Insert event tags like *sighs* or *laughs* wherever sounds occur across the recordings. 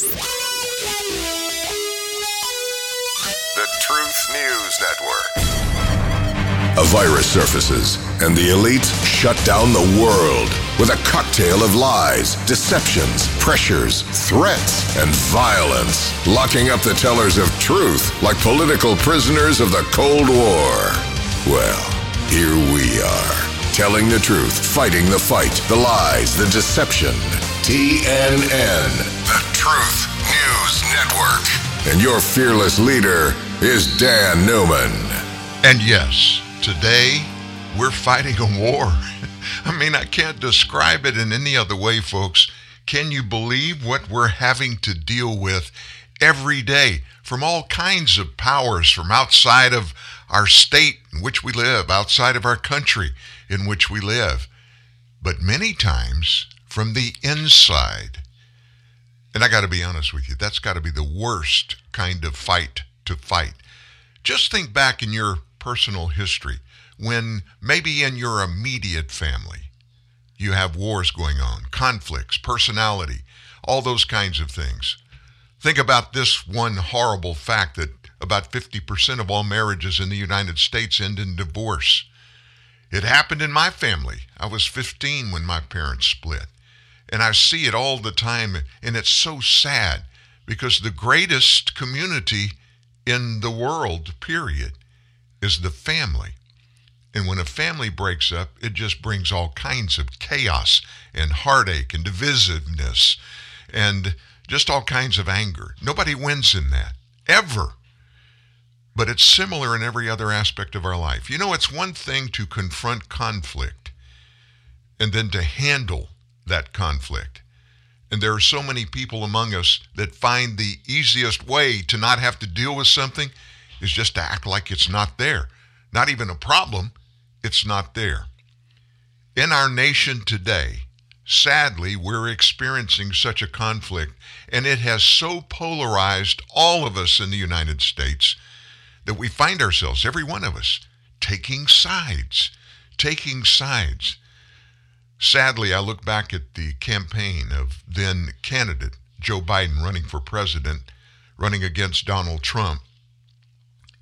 The Truth News Network. A virus surfaces, and the elite shut down the world with a cocktail of lies, deceptions, pressures, threats, and violence, locking up the tellers of truth like political prisoners of the Cold War. Well, here we are, telling the truth, fighting the fight, the lies, the deception. TNN, the Truth News Network. And your fearless leader is Dan Newman. And yes, today we're fighting a war. *laughs* I mean, I can't describe it in any other way, folks. Can you believe what we're having to deal with every day from all kinds of powers from outside of our state in which we live, outside of our country in which we live, but many times from the inside? And I got to be honest with you, that's got to be the worst kind of fight to fight. Just think back in your personal history when maybe in your immediate family you have wars going on, conflicts, personality, all those kinds of things. Think about this one horrible fact that about 50% of all marriages in the United States end in divorce. It happened in my family. I was 15 when my parents split. And I see it all the time, and it's so sad because the greatest community in the world, period, is the family. And when a family breaks up, it just brings all kinds of chaos and heartache and divisiveness and just all kinds of anger. Nobody wins in that, ever. But it's similar in every other aspect of our life. You know, it's one thing to confront conflict and then to handle that conflict. And there are so many people among us that find the easiest way to not have to deal with something is just to act like it's not there. Not even a problem, it's not there. In our nation today, sadly, we're experiencing such a conflict, and it has so polarized all of us in the United States that we find ourselves, every one of us, taking sides. Taking sides. Sadly, I look back at the campaign of then candidate Joe Biden running for president, running against Donald Trump.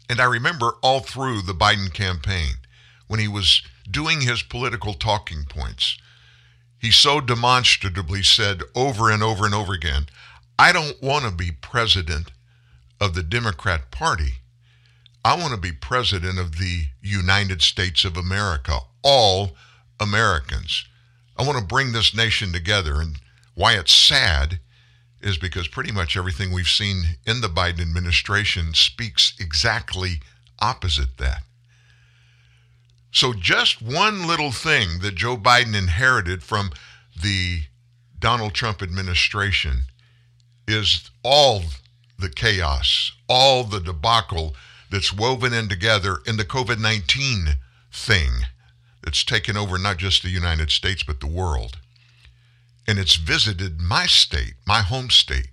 And I remember all through the Biden campaign, when he was doing his political talking points, he so demonstratively said over and over and over again, I don't want to be president of the Democrat Party. I want to be president of the United States of America, all Americans. I want to bring this nation together. And why it's sad is because pretty much everything we've seen in the Biden administration speaks exactly opposite that. So, just one little thing that Joe Biden inherited from the Donald Trump administration is all the chaos, all the debacle that's woven in together in the COVID 19 thing that's taken over not just the United States, but the world. And it's visited my state, my home state,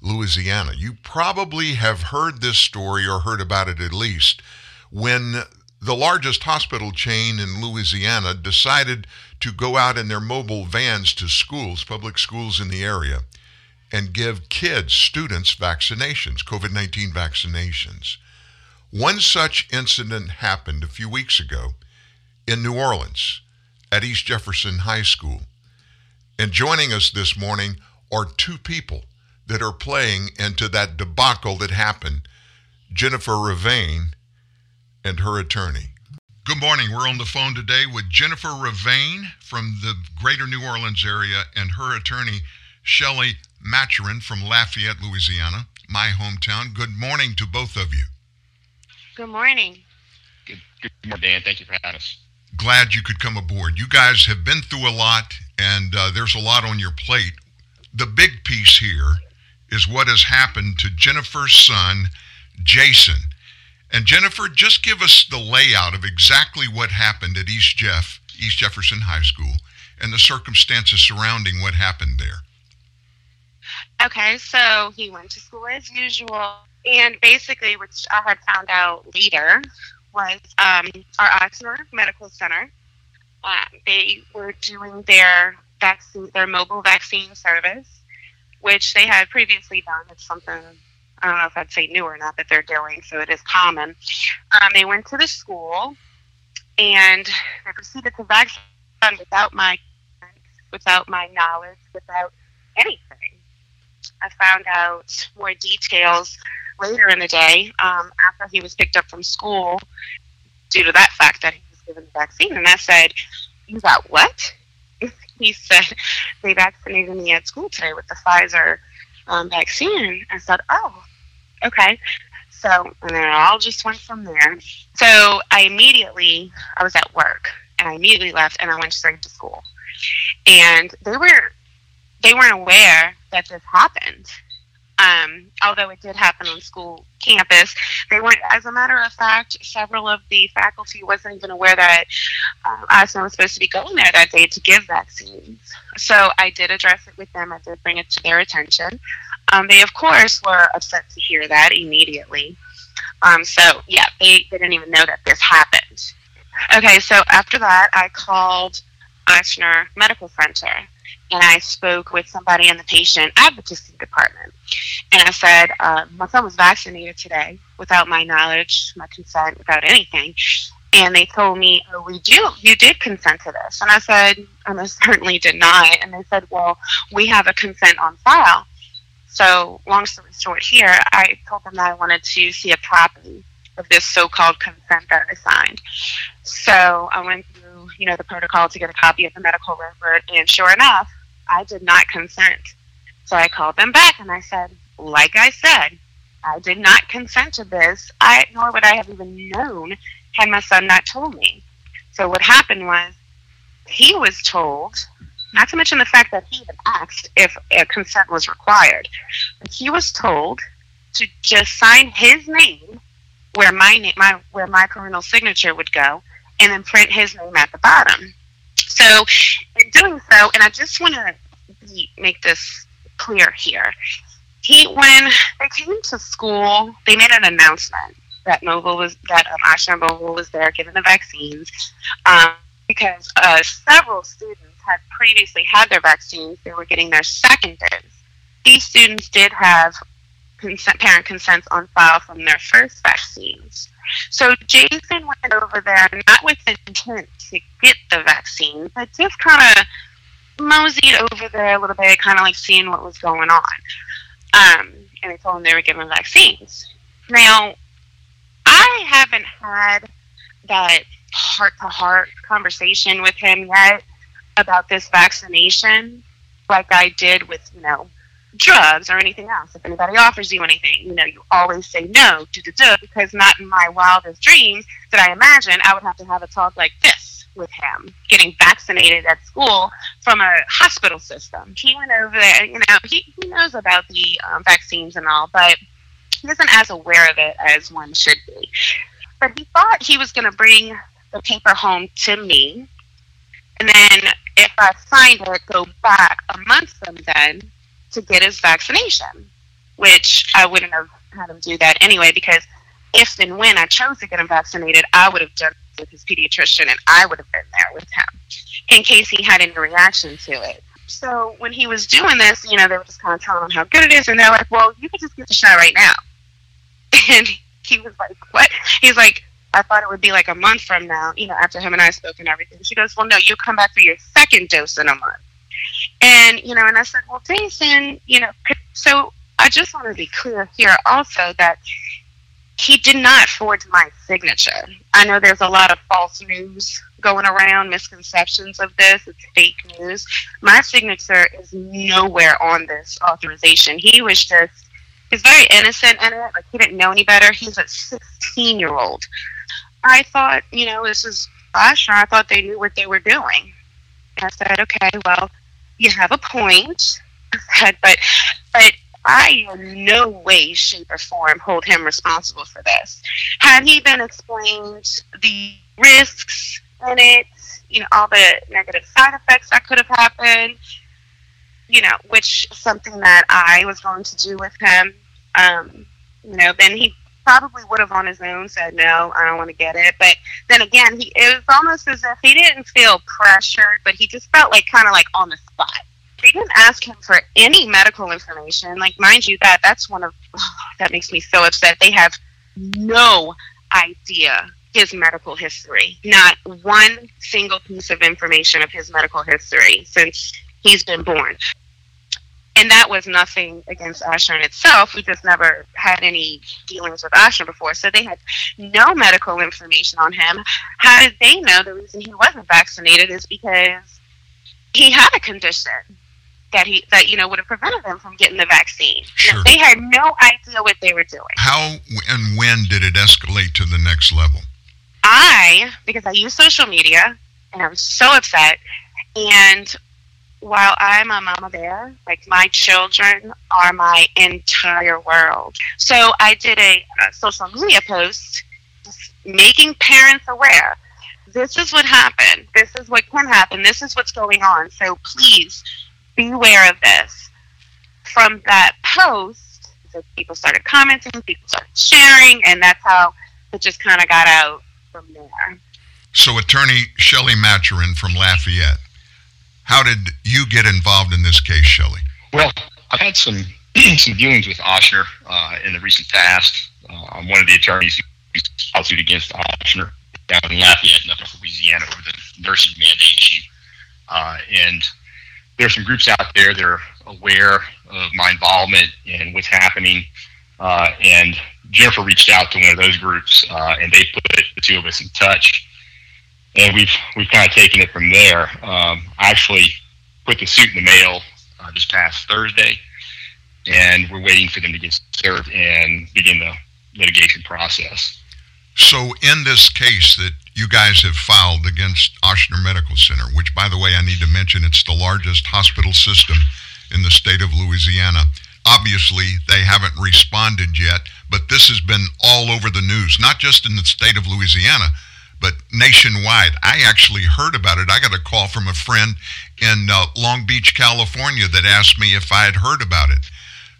Louisiana. You probably have heard this story or heard about it at least when the largest hospital chain in Louisiana decided to go out in their mobile vans to schools, public schools in the area, and give kids, students, vaccinations, COVID 19 vaccinations. One such incident happened a few weeks ago in New Orleans at East Jefferson High School. And joining us this morning are two people that are playing into that debacle that happened Jennifer Ravain and her attorney. Good morning. We're on the phone today with Jennifer Ravain from the greater New Orleans area and her attorney, Shelley Maturin from Lafayette, Louisiana, my hometown. Good morning to both of you. Good morning. Good, good morning, Dan. Thank you for having us. Glad you could come aboard. You guys have been through a lot, and uh, there's a lot on your plate. The big piece here is what has happened to Jennifer's son, Jason. And Jennifer, just give us the layout of exactly what happened at East Jeff, East Jefferson High School, and the circumstances surrounding what happened there. Okay, so he went to school as usual, and basically, which I had found out later, was um, our Ochsner Medical Center. Um, they were doing their vaccine, their mobile vaccine service, which they had previously done. It's something I don't know if I'd say new or not that they're doing, so it is common. Um, they went to the school and they proceeded to vaccinate without my without my knowledge, without anything. I found out more details later in the day um, after he was picked up from school due to that fact that he was given the vaccine. And I said, You got what? *laughs* he said, They vaccinated me at school today with the Pfizer um, vaccine. I said, Oh, okay. So, and then it all just went from there. So I immediately, I was at work and I immediately left and I went straight to school. And they were, they weren't aware that this happened. Um, although it did happen on school campus, they weren't. As a matter of fact, several of the faculty wasn't even aware that uh, Ochsner was supposed to be going there that day to give vaccines. So I did address it with them. I did bring it to their attention. Um, they, of course, were upset to hear that immediately. Um, so yeah, they, they didn't even know that this happened. Okay, so after that, I called Ochsner Medical Center and I spoke with somebody in the patient advocacy department. And I said, uh, my son was vaccinated today without my knowledge, my consent, without anything. And they told me, oh, we do, you did consent to this. And I said, I most *laughs* certainly did not. And they said, well, we have a consent on file. So, long story short, here, I told them that I wanted to see a copy of this so-called consent that I signed. So I went through, you know, the protocol to get a copy of the medical record, and sure enough, I did not consent. So I called them back and I said, like I said, I did not consent to this. I nor would I have even known had my son not told me. So what happened was he was told, not to mention the fact that he had asked if a consent was required, he was told to just sign his name where my name, my where my parental signature would go, and then print his name at the bottom. So, in doing so, and I just want to make this clear here. He, when they came to school, they made an announcement that Mobile was that um, Ochsner Mobile was there giving the vaccines um, because uh, several students had previously had their vaccines. They were getting their second dose. These students did have consent, parent consents on file from their first vaccines. So Jason went over there not with intent to get the vaccine, but just kind of moseyed over there a little bit, kind of like seeing what was going on. Um, and they told him they were giving vaccines. Now, I haven't had that heart to heart conversation with him yet about this vaccination like I did with, you know, drugs or anything else. If anybody offers you anything, you know, you always say no, do, do, do, because not in my wildest dreams did I imagine I would have to have a talk like this with him, getting vaccinated at school from a hospital system. He went over there, you know, he, he knows about the um, vaccines and all, but he isn't as aware of it as one should be. But he thought he was going to bring the paper home to me, and then if I signed it, go back a month from then to get his vaccination, which I wouldn't have had him do that anyway because if and when I chose to get him vaccinated, I would have done it with his pediatrician and I would have been there with him in case he had any reaction to it. So when he was doing this, you know, they were just kind of telling him how good it is, and they're like, "Well, you can just get the shot right now." *laughs* And he was like, "What?" He's like, "I thought it would be like a month from now, you know, after him and I spoke and everything." She goes, "Well, no, you'll come back for your second dose in a month." And, you know, and I said, well, Jason, you know, so I just want to be clear here also that he did not forge my signature. I know there's a lot of false news going around, misconceptions of this. It's fake news. My signature is nowhere on this authorization. He was just, he's very innocent in it. Like, he didn't know any better. He's a 16 year old. I thought, you know, this is gosh, I thought they knew what they were doing. I said, okay, well, you have a point. *laughs* but but I in no way, shape, or form hold him responsible for this. Had he been explained the risks in it, you know, all the negative side effects that could have happened, you know, which something that I was going to do with him, um, you know, then he probably would have on his own said no, I don't want to get it. But then again, he it was almost as if he didn't feel pressured, but he just felt like kind of like on the spot they didn't ask him for any medical information. Like, mind you, that that's one of oh, *sighs* that makes me so upset. They have no idea his medical history. Not one single piece of information of his medical history since he's been born. And that was nothing against Ochsner in itself. We just never had any dealings with Ochsner before. So they had no medical information on him. How did they know the reason he wasn't vaccinated is because he had a condition that he that you know would have prevented them from getting the vaccine. Sure. They had no idea what they were doing. How and when did it escalate to the next level? I, because I use social media, and I was so upset. And while I'm a mama bear, like my children are my entire world. So I did a, a social media post making parents aware this is what happened. This is what can happen. This is what's going on. So please be aware of this. From that post, so people started commenting, people started sharing, and that's how it just kind of got out from there. So, attorney Shelley Maturin from Lafayette, how did you get involved in this case, Shelley? Well, I've had some *clears throat* some dealings with Ochsner uh, in the recent past. Uh, I'm one of the attorneys who filed suit against Ochsner down in Lafayette, North Louisiana, over the nursing mandate issue. Uh, and there are some groups out there that are aware of my involvement and what's happening. Uh, and Jennifer reached out to one of those groups, uh, and they put the two of us in touch. And we've we've kind of taken it from there. Um, I actually put the suit in the mail uh, this past Thursday, and we're waiting for them to get served and begin the litigation process. So, in this case that you guys have filed against Ochsner Medical Center, which, by the way, I need to mention, it's the largest hospital system in the state of Louisiana. Obviously, they haven't responded yet, but this has been all over the news, not just in the state of Louisiana, but nationwide. I actually heard about it. I got a call from a friend in uh, Long Beach, California, that asked me if I had heard about it.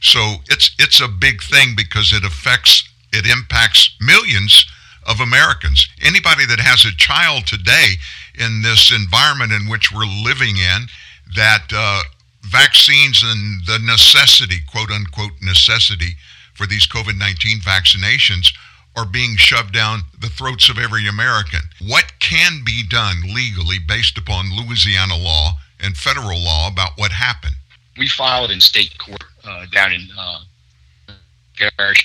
So it's it's a big thing because it affects, it impacts millions of Americans. Anybody that has a child today in this environment in which we're living in, that uh, vaccines and the necessity, quote unquote, necessity for these COVID 19 vaccinations are being shoved down the throats of every American. What can be done legally based upon Louisiana law and federal law about what happened? We filed in state court uh, down in uh, Parish,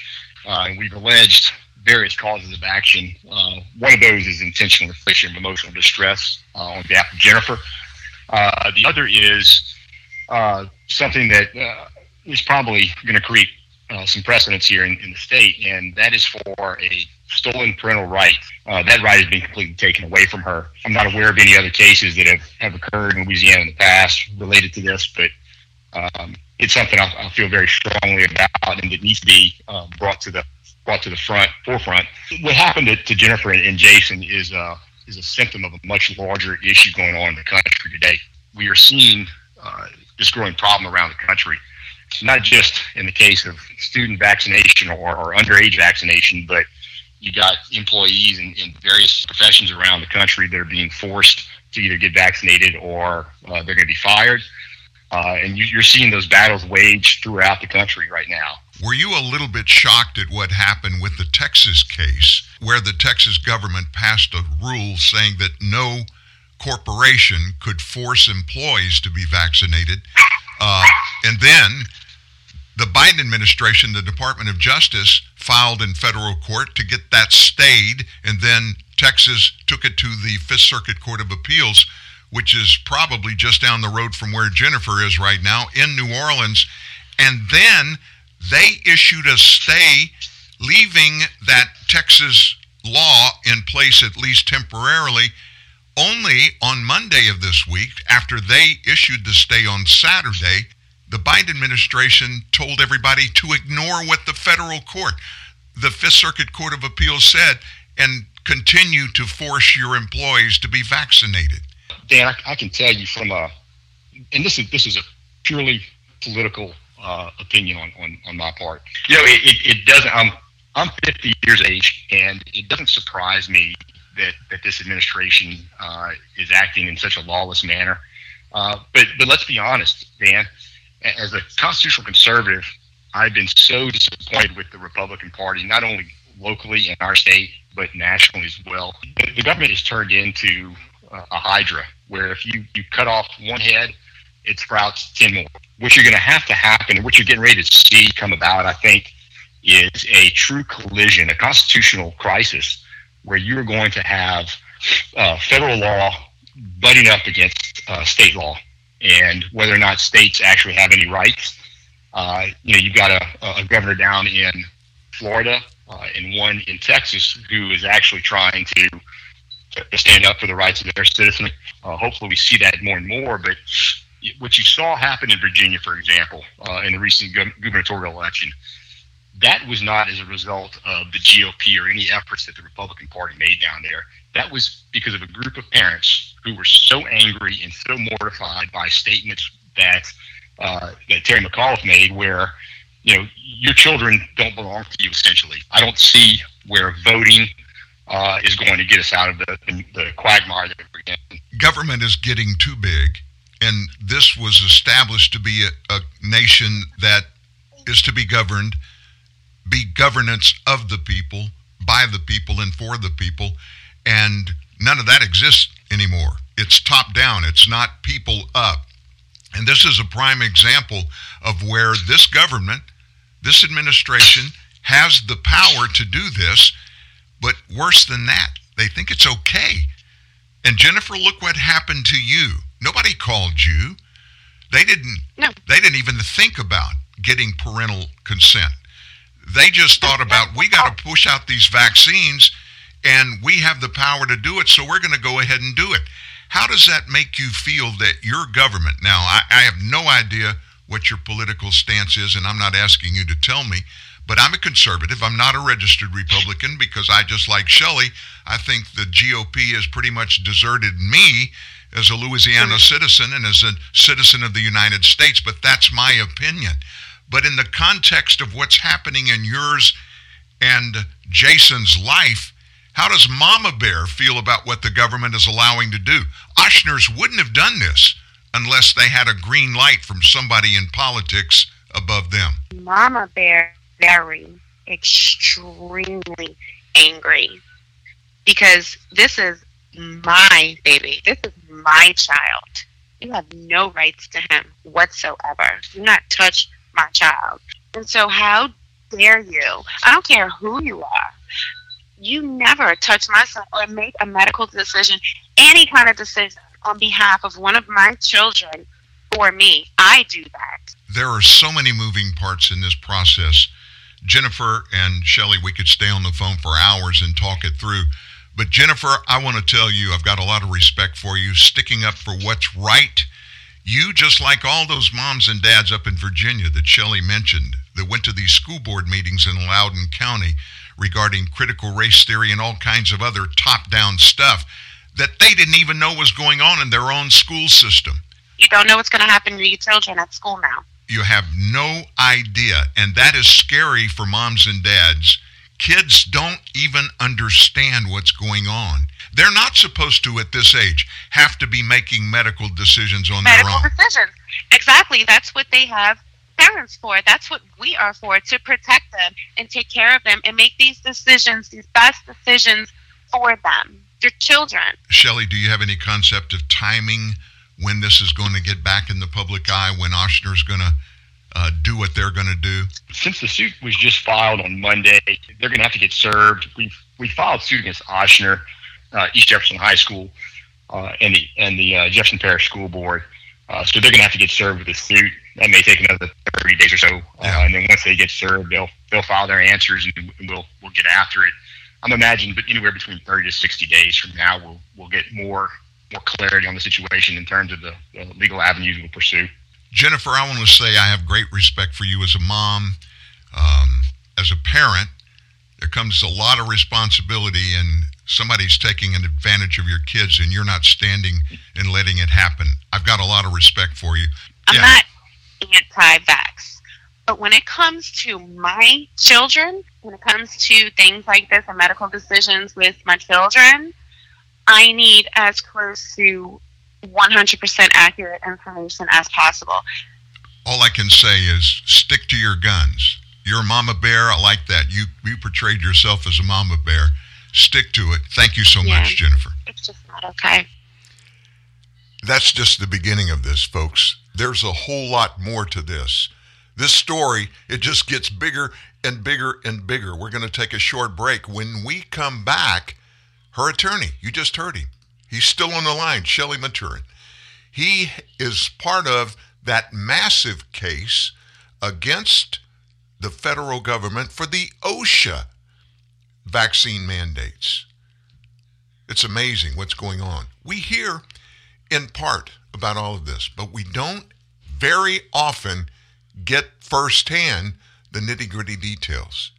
uh, and we've alleged various causes of action. Uh, one of those is intentional infliction of emotional distress uh, on behalf of Jennifer. Uh, the other is uh, something that uh, is probably going to create uh, some precedents here in, in, the state, and that is for a stolen parental right. that right has been completely taken away from her. I'm not aware of any other cases that have, have occurred in Louisiana in the past related to this, but um, it's something I, I, feel very strongly about and that needs to be brought to the brought to the front forefront. What happened to, to Jennifer and, and, Jason is uh, is a symptom of a much larger issue going on in the country today. We are seeing uh, this growing problem around the country, not just in the case of student vaccination or, or underage vaccination, but you got employees in, in, various professions around the country that are being forced to either get vaccinated or uh, they're going to be fired. Uh, and you, are seeing those battles waged throughout the country right now. Were you a little bit shocked at what happened with the Texas case, where the Texas government passed a rule saying that no corporation could force employees to be vaccinated? Uh, and then the Biden administration, the Department of Justice, filed in federal court to get that stayed, and then Texas took it to the Fifth Circuit Court of Appeals which is probably just down the road from where Jennifer is right now in New Orleans. And then they issued a stay, leaving that Texas law in place at least temporarily. Only on Monday of this week, after they issued the stay on Saturday, the Biden administration told everybody to ignore what the federal court, the Fifth Circuit Court of Appeals said, and continue to force your employees to be vaccinated. Dan, I, I, can tell you from a, and this is this is a purely political uh, opinion on, on, on my part. You know, it, it, it, doesn't. I'm I'm 50 years age, and it doesn't surprise me that that this administration uh, is acting in such a lawless manner. Uh, but but let's be honest, Dan. As a constitutional conservative, I've been so disappointed with the Republican Party, not only locally in our state, but nationally as well. The government has turned into a hydra, where if you, you cut off one head, it sprouts 10 more. What you're going to have to happen, and what you're getting ready to see come about, I think, is a true collision, a constitutional crisis, where you're going to have uh, federal law butting up against uh, state law, and whether or not states actually have any rights. Uh, you know, you've got a, a governor down in Florida uh, and one in Texas who is actually trying to, to stand up for the rights of their citizens. Uh, hopefully, we see that more and more. But what you saw happen in Virginia, for example, uh, in the recent gubernatorial election, that was not as a result of the GOP or any efforts that the Republican Party made down there. That was because of a group of parents who were so angry and so mortified by statements that uh, that Terry McAuliffe made, where you know your children don't belong to you. Essentially, I don't see where voting uh, is going to get us out of the, the, the quagmire that we're in. Government is getting too big, and this was established to be a, a nation that is to be governed, be governance of the people, by the people, and for the people, and none of that exists anymore. It's top down. It's not people up. And this is a prime example of where this government, this administration, has the power to do this, but worse than that, they think it's okay. And Jennifer, look what happened to you. Nobody called you. They didn't no. they didn't even think about getting parental consent. They just thought about we got to push out these vaccines and we have the power to do it, so we're going to go ahead and do it. How does that make you feel that your government, now I, I, have no idea what your political stance is, and I'm not asking you to tell me, but I'm a conservative. I'm not a registered Republican because I just like Shelley. I think the GOP has pretty much deserted me as a Louisiana citizen and as a citizen of the United States, but that's my opinion. But in the context of what's happening in yours and Jason's life, how does Mama Bear feel about what the government is allowing to do? Ochsner's wouldn't have done this unless they had a green light from somebody in politics above them. Mama Bear very extremely angry because this is my baby. This is my child. You have no rights to him whatsoever. Do not touch my child. And so, how dare you? I don't care who you are you never touch my son or make a medical decision, any kind of decision on behalf of one of my children or me. I do that. There are so many moving parts in this process. Jennifer and Shelly, we could stay on the phone for hours and talk it through. But Jennifer, I want to tell you, I've got a lot of respect for you, sticking up for what's right. You, just like all those moms and dads up in Virginia that Shelly mentioned, that went to these school board meetings in Loudoun County, regarding critical race theory and all kinds of other top down stuff that they didn't even know was going on in their own school system. You don't know what's going to happen to your children at school now. You have no idea. And that is scary for moms and dads. Kids don't even understand what's going on. They're not supposed to, at this age, have to be making medical decisions on medical their own. Medical decisions. Exactly. That's what they have parents for. That's what we are for to protect them and take care of them and make these decisions, these best decisions for them, their children. Shelley, do you have any concept of timing when this is going to get back in the public eye, when Ochsner's going to uh, do what they're going to do? Since the suit was just filed on Monday, they're going to have to get served. We we filed suit against Ochsner, uh, East Jefferson High School, uh, and the and the uh, Jefferson Parish School Board. Uh, so they're going to have to get served with a suit. That may take another 30 days or so, uh, yeah. and then once they get served, they'll they'll file their answers and we'll we'll get after it. I'm imagining, but anywhere between 30 to 60 days from now, we'll we'll get more more clarity on the situation in terms of the, the legal avenues we'll pursue. Jennifer, I want to say I have great respect for you as a mom, um, as a parent. There comes a lot of responsibility, and somebody's taking an advantage of your kids and you're not standing and letting it happen. I've got a lot of respect for you. I'm yeah. not anti-vax. But when it comes to my children, when it comes to things like this and medical decisions with my children, I need as close to 100% accurate information as possible. All I can say is stick to your guns. You're a mama bear. I like that. You you portrayed yourself as a mama bear. Stick to it. Thank you so yeah. much, Jennifer. It's just not okay. That's just the beginning of this, folks. There's a whole lot more to this. This story, it just gets bigger and bigger and bigger. We're going to take a short break. When we come back, her attorney, you just heard him. He's still on the line, Shelly Maturin. He is part of that massive case against the federal government for the OSHA vaccine mandates. It's amazing what's going on. We hear in part about all of this, but we don't very often get firsthand the nitty gritty details.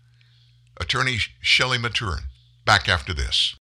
Attorney Shelly Maturin, back after this.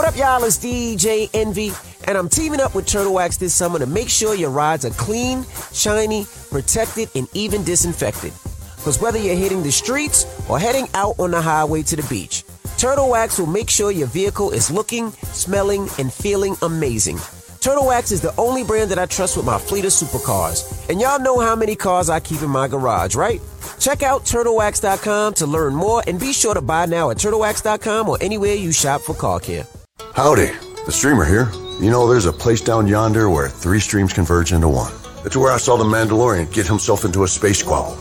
What up, y'all? It's DJ Envy, and I'm teaming up with Turtle Wax this summer to make sure your rides are clean, shiny, protected, and even disinfected. Because whether you're hitting the streets or heading out on the highway to the beach, Turtle Wax will make sure your vehicle is looking, smelling, and feeling amazing. Turtle Wax is the only brand that I trust with my fleet of supercars. And y'all know how many cars I keep in my garage, right? Check out TurtleWax.com to learn more and be sure to buy now at TurtleWax.com or anywhere you shop for car care. Howdy, the streamer here. You know, there's a place down yonder where three streams converge into one. It's where I saw the Mandalorian get himself into a space squabble.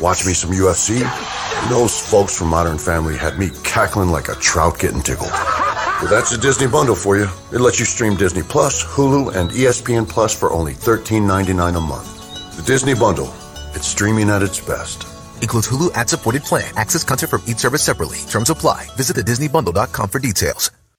Watch me some UFC. Those folks from Modern Family had me cackling like a trout getting tickled. Well, that's a Disney bundle for you. It lets you stream Disney Plus, Hulu, and ESPN Plus for only $13.99 a month. The Disney bundle. It's streaming at its best. Includes Hulu ad-supported plan. Access content from each service separately. Terms apply. Visit thedisneybundle.com for details.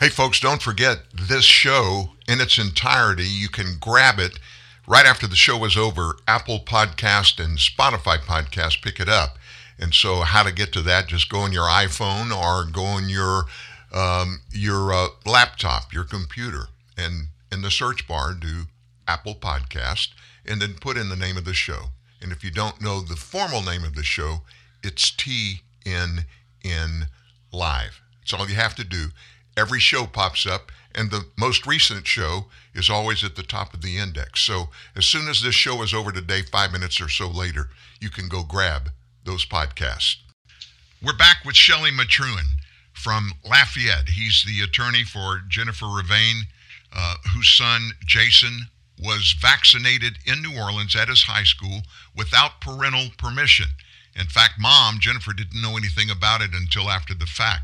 Hey, folks, don't forget this show in its entirety. You can grab it right after the show is over. Apple Podcast and Spotify Podcast pick it up. And so, how to get to that? Just go on your iPhone or go on your um, your uh, laptop, your computer, and in the search bar, do Apple Podcast, and then put in the name of the show. And if you don't know the formal name of the show, it's TNN Live. That's all you have to do every show pops up, and the most recent show is always at the top of the index. So as soon as this show is over today, five minutes or so later, you can go grab those podcasts. We're back with Shelly Maturin from Lafayette. He's the attorney for Jennifer Ravain, uh, whose son Jason was vaccinated in New Orleans at his high school without parental permission. In fact, mom, Jennifer, didn't know anything about it until after the fact.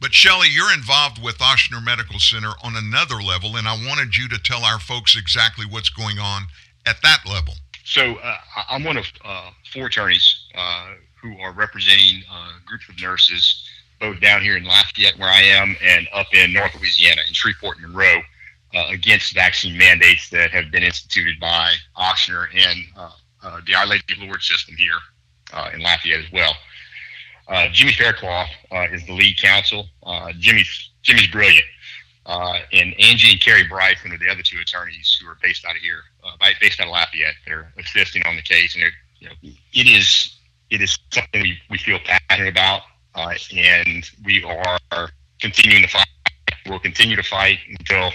But Shelly, you're involved with Ochsner Medical Center on another level, and I wanted you to tell our folks exactly what's going on at that level. So uh, I'm one of uh, four attorneys uh, who are representing uh, groups of nurses, both down here in Lafayette, where I am, and up in North Louisiana in Shreveport and Monroe, uh, against vaccine mandates that have been instituted by Ochsner and uh, the Our Lady of Lourdes system here in Lafayette as well. Uh, Jimmy Faircloth uh, is the lead counsel. Uh, Jimmy's Jimmy's brilliant, and Angie and Carrie Bryson are the other two attorneys who are based out of here, based out of Lafayette. They're assisting on the case, and you know, it is it is something we, we feel passionate about, and we are continuing to fight. We'll continue to fight until,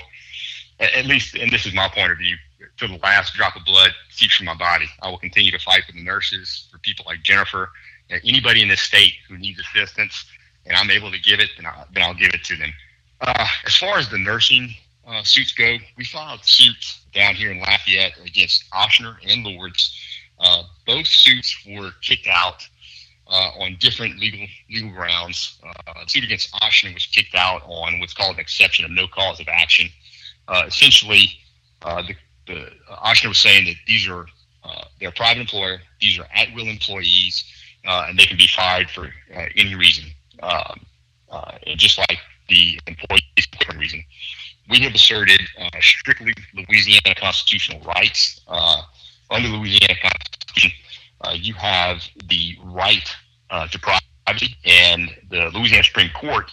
at least, and this is my point of view, till the last drop of blood seeps from my body. I will continue to fight for the nurses, for people like Jennifer anybody in this state who needs assistance and I'm able to give it, then I'll, then I'll give it to them. Uh, as far as the nursing uh, suits go, we filed suits down here in Lafayette against Ochsner and Lourdes. Uh, both suits were kicked out uh, on different legal legal grounds. Uh, the suit against Ochsner was kicked out on what's called an exception of no cause of action. Uh, essentially, uh, the, the Ochsner was saying that these are they're a private employer, these are at will employees, and they can be fired for any reason. Um, and just like the employees for reason we have asserted uh, strictly Louisiana constitutional rights. Uh, under Louisiana Constitution, uh, you have the right uh, to privacy, and the Louisiana Supreme Court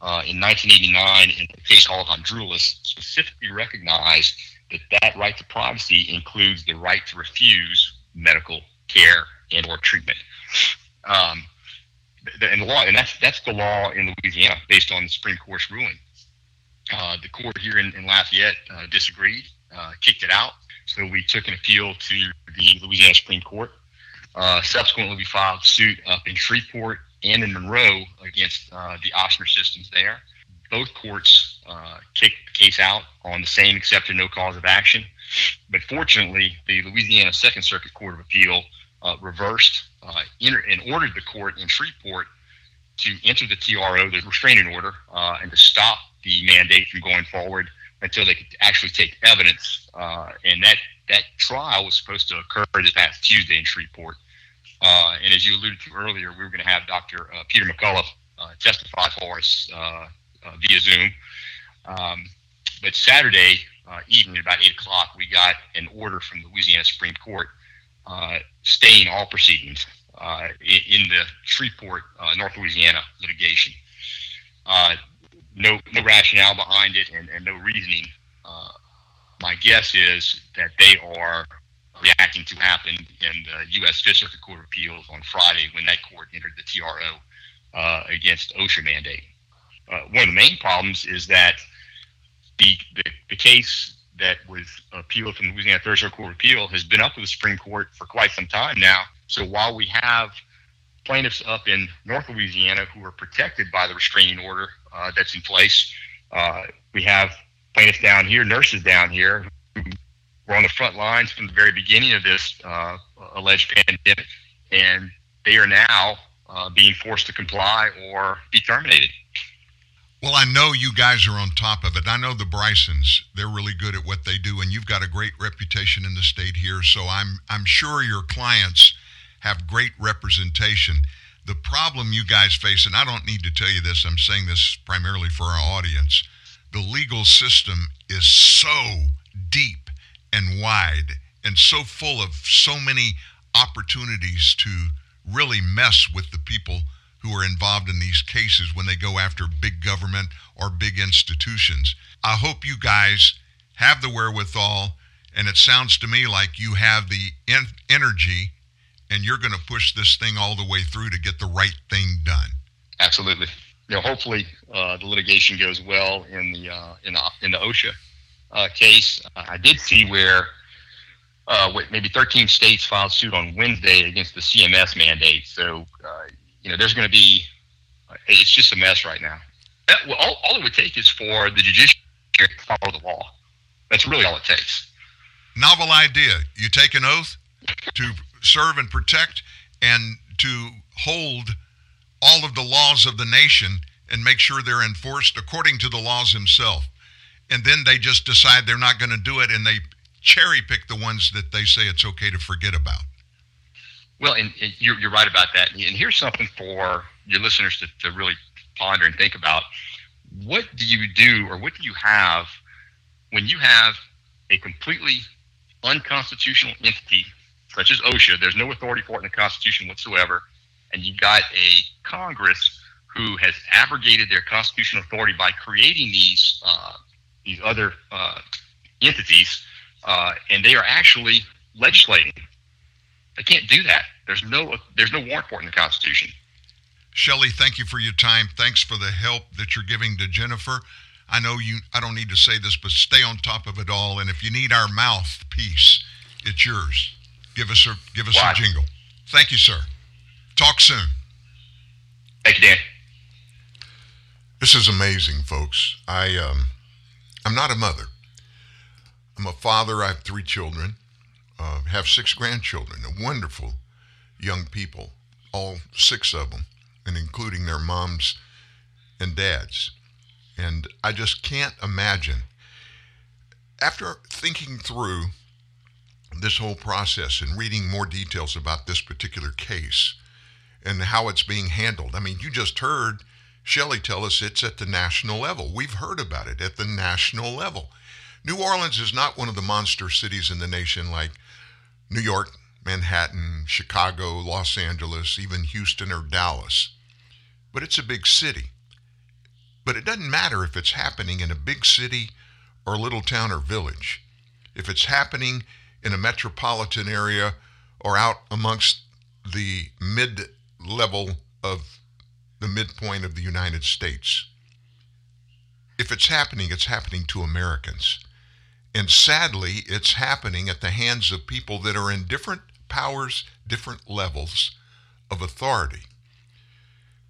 uh, in 1989, in a case called Hondroulis, specifically recognized that that right to privacy includes the right to refuse medical care and or treatment. Um, and the law, and that's that's the law in Louisiana based on the Supreme Court's ruling. Uh, the court here in, in Lafayette uh, disagreed, uh, kicked it out. So we took an appeal to the Louisiana Supreme Court. Uh, subsequently, we filed suit up in Shreveport and in Monroe against uh, the Ochsner systems there. Both courts kicked the case out on the same accepted no cause of action. But fortunately, the Louisiana Second Circuit Court of Appeal reversed and ordered the court in Shreveport to enter the TRO, the restraining order, and to stop the mandate from going forward until they could actually take evidence. Uh, and that that trial was supposed to occur this past Tuesday in Shreveport. Uh, and as you alluded to earlier, we were going to have Dr. Uh, Peter McCullough uh, testify for us uh, uh, via Zoom. Um, but Saturday evening, about 8 o'clock, we got an order from the Louisiana Supreme Court staying all proceedings in, in, the Shreveport, North Louisiana litigation. Uh, no rationale behind it and, no reasoning. Uh, my guess is that they are reacting to happen in the U.S. Fifth Circuit Court of Appeals on Friday when that court entered the TRO uh, against OSHA mandate. Uh, one of the main problems is that the case that was appealed from the Louisiana Third Circuit Court of Appeal has been up with the Supreme Court for quite some time now. So while we have plaintiffs up in North Louisiana who are protected by the restraining order uh, that's in place. Uh, we have plaintiffs down here, nurses down here, who were on the front lines from the very beginning of this uh, alleged pandemic, and they are now uh, being forced to comply or be terminated. Well, I know you guys are on top of it. I know the Brysons; they're really good at what they do, and you've got a great reputation in the state here. So I'm I'm sure your clients have great representation. The problem you guys face, and I don't need to tell you this, I'm saying this primarily for our audience, the legal system is so deep and wide and so full of so many opportunities to really mess with the people who are involved in these cases when they go after big government or big institutions. I hope you guys have the wherewithal, and it sounds to me like you have the en- energy and you're going to push this thing all the way through to get the right thing done. Absolutely. You know, hopefully uh, the litigation goes well in the uh, in the in the OSHA uh, case. I did see where uh, maybe 13 states filed suit on Wednesday against the CMS mandate. So uh, you know, there's going to be uh, it's just a mess right now. That, well, all, all it would take is for the judiciary to follow the law. That's really all it takes. Novel idea. You take an oath to serve and protect and to hold all of the laws of the nation and make sure they're enforced according to the laws himself. And then they just decide they're not going to do it and they cherry pick the ones that they say it's okay to forget about. Well, and, and you're, you're right about that. And here's something for your listeners to, to really ponder and think about. What do you do or what do you have when you have a completely unconstitutional entity such as OSHA. There's no authority for it in the Constitution whatsoever. And you've got a Congress who has abrogated their constitutional authority by creating these uh, these other uh, entities, uh, and they are actually legislating. They can't do that. There's no there's no warrant for it in the Constitution. Shelley, thank you for your time. Thanks for the help that you're giving to Jennifer. I know you. I don't need to say this, but stay on top of it all. And if you need our mouthpiece, it's yours give us a give us a jingle. Thank you, sir. Talk soon. Thank you, Dan. This is amazing, folks. I um, I'm not a mother. I'm a father. I have three children, uh, have six grandchildren, wonderful young people, all six of them, and including their moms and dads. And I just can't imagine. After thinking through this whole process and reading more details about this particular case and how it's being handled, I mean, you just heard Shelley tell us it's at the national level. We've heard about it at the national level. New Orleans is not one of the monster cities in the nation like New York, Manhattan, Chicago, Los Angeles, even Houston or Dallas. But it's a big city. But it doesn't matter if it's happening in a big city or little town or village. If it's happening in a metropolitan area or out amongst the mid level of the midpoint of the United States. If it's happening, it's happening to Americans. And sadly, it's happening at the hands of people that are in different powers, different levels of authority.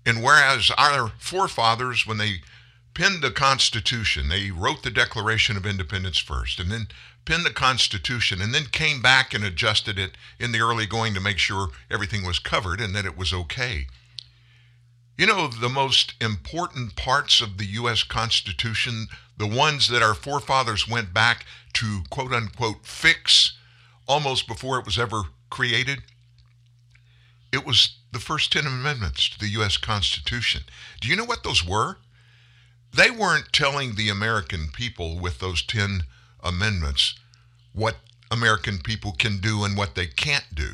And whereas our forefathers, when they penned the Constitution, they wrote the Declaration of Independence first, and then penned the Constitution, and then came back and adjusted it in the early going to make sure everything was covered and that it was okay. You know, the most important parts of the U.S. Constitution, the ones that our forefathers went back to quote unquote fix almost before it was ever created, it was the first 10 amendments to the U.S. Constitution. Do you know what those were? They weren't telling the American people with those 10 amendments what American people can do and what they can't do.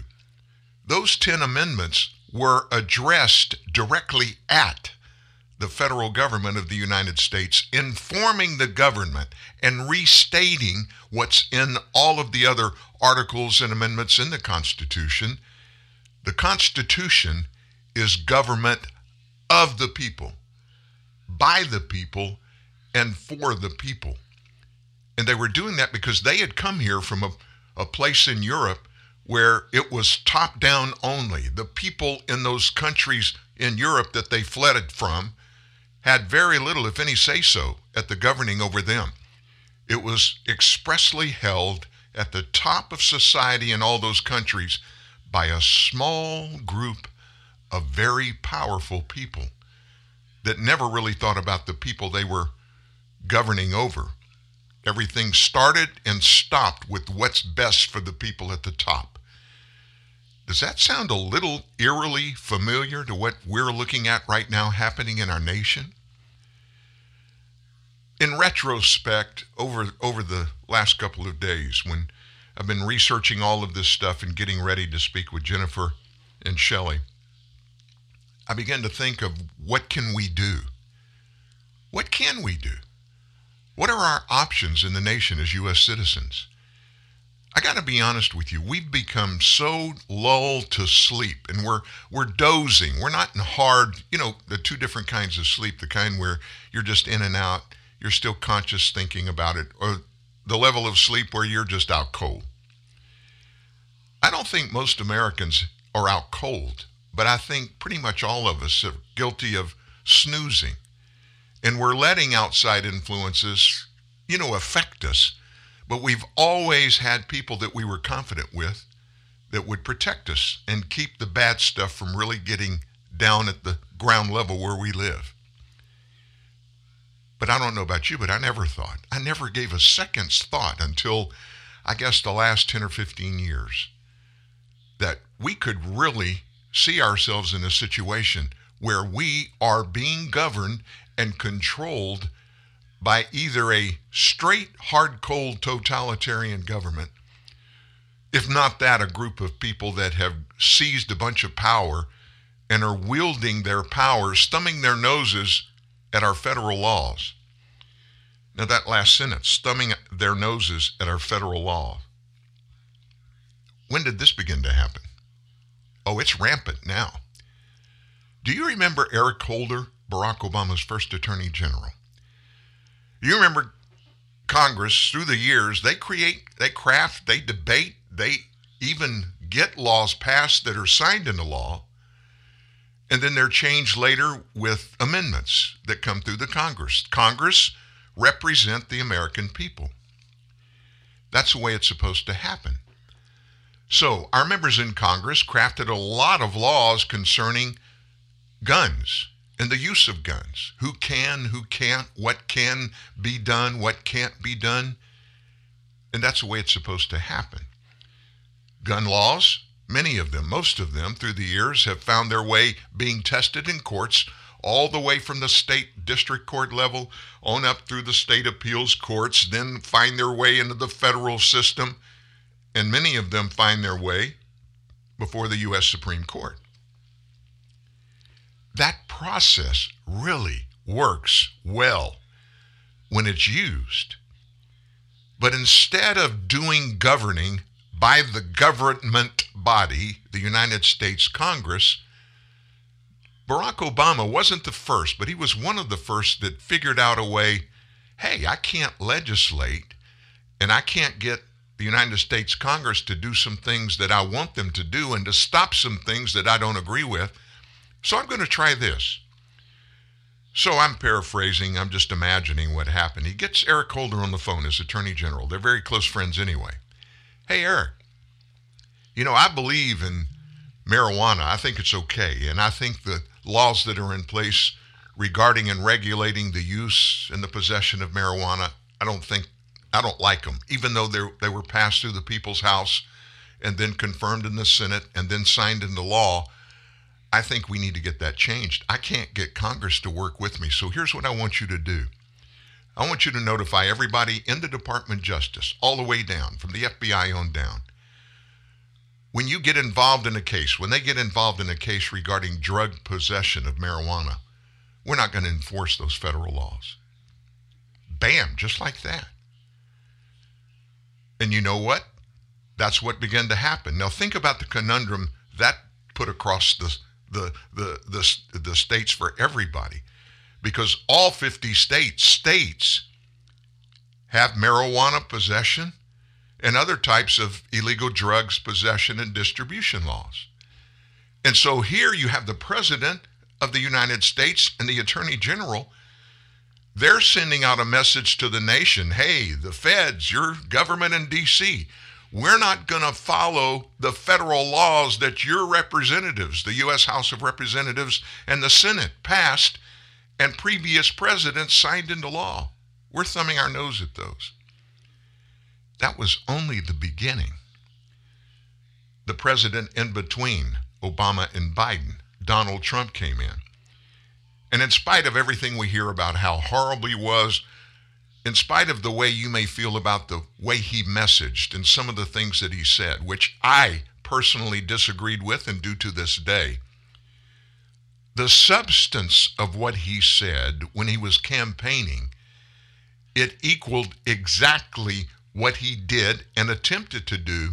Those 10 amendments were addressed directly at the federal government of the United States, informing the government and restating what's in all of the other articles and amendments in the Constitution. The Constitution is government of the people, by the people, and for the people. And they were doing that because they had come here from a, a place in Europe where it was top down only. The people in those countries in Europe that they fled from had very little, if any, say so at the governing over them. It was expressly held at the top of society in all those countries by a small group of very powerful people that never really thought about the people they were governing over. Everything started and stopped with what's best for the people at the top. Does that sound a little eerily familiar to what we're looking at right now happening in our nation? In retrospect, over, over the last couple of days, when I've been researching all of this stuff and getting ready to speak with Jennifer and Shelley, I began to think of what can we do? What can we do? What are our options in the nation as U.S. citizens? I got to be honest with you. We've become so lulled to sleep and we're we're dozing. We're not in hard, you know, the two different kinds of sleep, the kind where you're just in and out, you're still conscious thinking about it, or the level of sleep where you're just out cold. I don't think most Americans are out cold, but I think pretty much all of us are guilty of snoozing. And we're letting outside influences, you know, affect us but we've always had people that we were confident with that would protect us and keep the bad stuff from really getting down at the ground level where we live. But I don't know about you, but I never thought, I never gave a second's thought until I guess the last 10 or 15 years that we could really see ourselves in a situation where we are being governed and controlled by either a straight, hard, cold totalitarian government, if not that, a group of people that have seized a bunch of power and are wielding their power, thumbing their noses at our federal laws. Now, that last sentence, thumbing their noses at our federal law. When did this begin to happen? Oh, it's rampant now. Do you remember Eric Holder, Barack Obama's first attorney general? You remember Congress through the years, they create, they craft, they debate, they even get laws passed that are signed into law, and then they're changed later with amendments that come through the Congress. Congress represent the American people. That's the way it's supposed to happen. So, our members in Congress crafted a lot of laws concerning guns and the use of guns. Who can, who can't, what can be done, what can't be done. And that's the way it's supposed to happen. Gun laws, many of them, most of them through the years, have found their way being tested in courts all the way from the state district court level on up through the state appeals courts, then find their way into the federal system, and many of them find their way before the U.S. Supreme Court. That process really works well when it's used. But instead of doing governing by the government body, the United States Congress, Barack Obama wasn't the first, but he was one of the first that figured out a way hey, I can't legislate and I can't get the United States Congress to do some things that I want them to do and to stop some things that I don't agree with. So I'm going to try this. So I'm paraphrasing, I'm just imagining what happened. He gets Eric Holder on the phone as Attorney General. They're very close friends anyway. Hey, Eric, you know, I believe in marijuana. I think it's okay. And I think the laws that are in place regarding and regulating the use and the possession of marijuana, I don't think, I don't like them, even though they were passed through the people's house and then confirmed in the Senate and then signed into law. I think we need to get that changed. I can't get Congress to work with me. So here's what I want you to do. I want you to notify everybody in the Department of Justice, all the way down, from the FBI on down, when you get involved in a case, when they get involved in a case regarding drug possession of marijuana, we're not going to enforce those federal laws. Bam, just like that. And you know what? That's what began to happen. Now think about the conundrum that put across the the the the, the states for everybody, because all 50 states states have marijuana possession and other types of illegal drugs possession and distribution laws. And so here you have the President of the United States and the Attorney General. They're sending out a message to the nation hey, the feds, your government in D.C., we're not going to follow the federal laws that your representatives, the U.S. House of Representatives and the Senate, passed and previous presidents signed into law. We're thumbing our nose at those. That was only the beginning. The president in between Obama and Biden, Donald Trump, came in. And in spite of everything we hear about how horrible he was, in spite of the way you may feel about the way he messaged and some of the things that he said, which I personally disagreed with and do to this day, the substance of what he said when he was campaigning, it equaled exactly what he did and attempted to do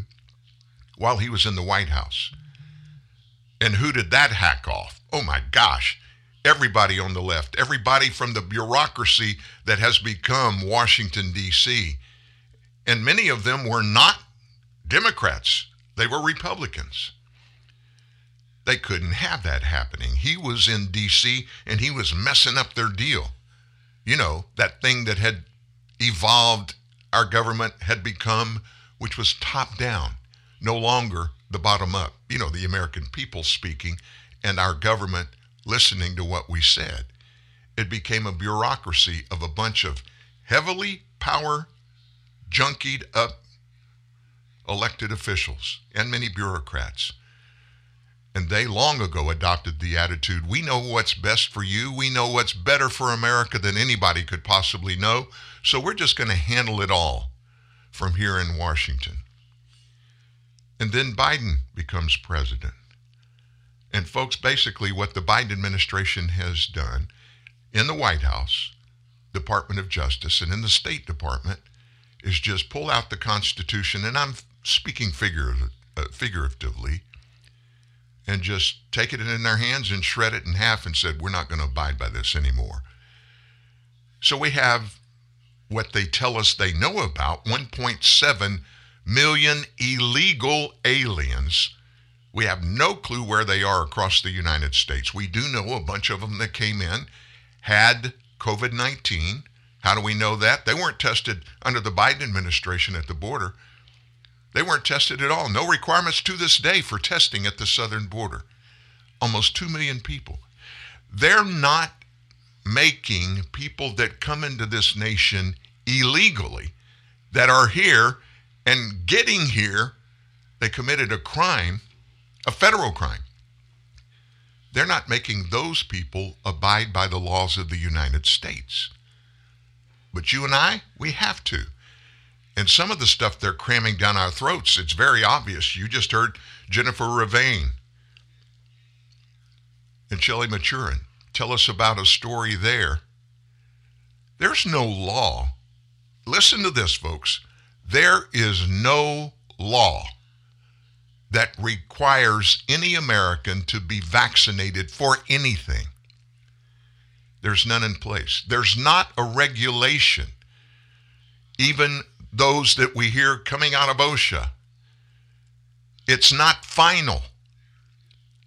while he was in the White House. And who did that hack off? Oh my gosh, everybody on the left, everybody from the bureaucracy that has become Washington, D.C. And many of them were not Democrats, they were Republicans. They couldn't have that happening. He was in D.C. and he was messing up their deal. You know, that thing that had evolved our government had become, which was top down, no longer the bottom up. You know, the American people speaking and our government listening to what we said. It became a bureaucracy of a bunch of heavily power junkied up elected officials and many bureaucrats. And they long ago adopted the attitude we know what's best for you. We know what's better for America than anybody could possibly know. So we're just going to handle it all from here in Washington. And then Biden becomes president. And, folks, basically, what the Biden administration has done in the White House, Department of Justice, and in the State Department is just pull out the Constitution, and I'm speaking figuratively, uh, figuratively and just take it in their hands and shred it in half and said, we're not going to abide by this anymore. So we have what they tell us they know about 1.7 million illegal aliens. We have no clue where they are across the United States. We do know a bunch of them that came in had COVID 19, How do we know that? They weren't tested under the Biden administration at the border. They weren't tested at all. No requirements to this day for testing at the southern border. Almost 2 million people. They're not making people that come into this nation illegally, that are here and getting here, they committed a crime, a federal crime. They're not making those people abide by the laws of the United States. But you and I, we have to. And some of the stuff they're cramming down our throats, it's very obvious. You just heard Jennifer Ravain and Shelley Maturin tell us about a story there. There's no law. Listen to this, folks. There is no law that requires any American to be vaccinated for anything. There's none in place. There's not a regulation. Even those that we hear coming out of OSHA, it's not final.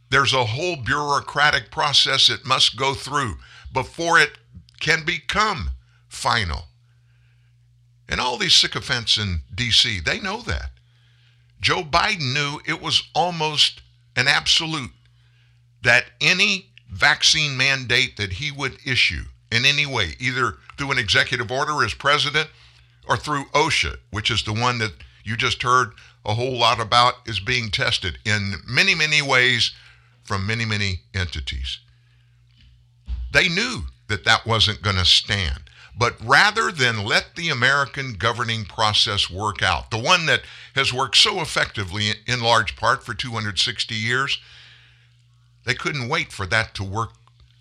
There's a whole bureaucratic process it must go through before it can become final. And all these sycophants in D.C., they know that. Joe Biden knew it was almost an absolute that any vaccine mandate that he would issue in any way, either through an executive order as president or through OSHA, which is the one that you just heard a whole lot about, is being tested in many, many ways from many, many entities. They knew that that wasn't going to stand. But rather than let the American governing process work out, the one that has worked so effectively in large part for 260 years, they couldn't wait for that to work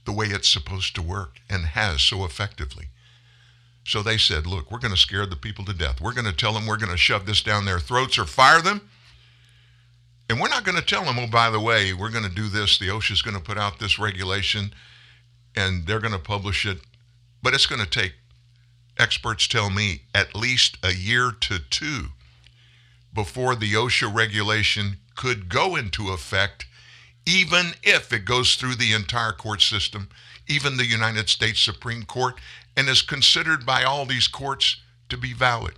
the way it's supposed to work and has so effectively. So they said, look, we're going to scare the people to death. We're going to tell them we're going to shove this down their throats or fire them. And we're not going to tell them, oh, by the way, we're going to do this. The OSHA is going to put out this regulation and they're going to publish it. But it's going to take experts tell me, at least a year to two before the OSHA regulation could go into effect, even if it goes through the entire court system, even the United States Supreme Court, and is considered by all these courts to be valid.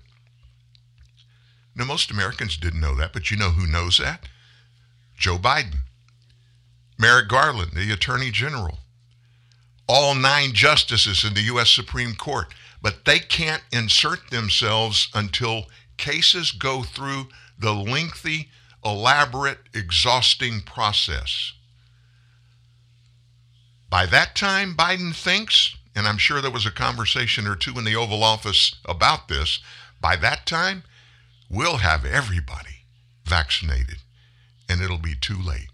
Now, most Americans didn't know that, but you know who knows that? Joe Biden, Merrick Garland, the Attorney General, all nine justices in the U.S. Supreme Court but they can't insert themselves until cases go through the lengthy, elaborate, exhausting process. By that time, Biden thinks, and I'm sure there was a conversation or two in the Oval Office about this, by that time, we'll have everybody vaccinated and it'll be too late.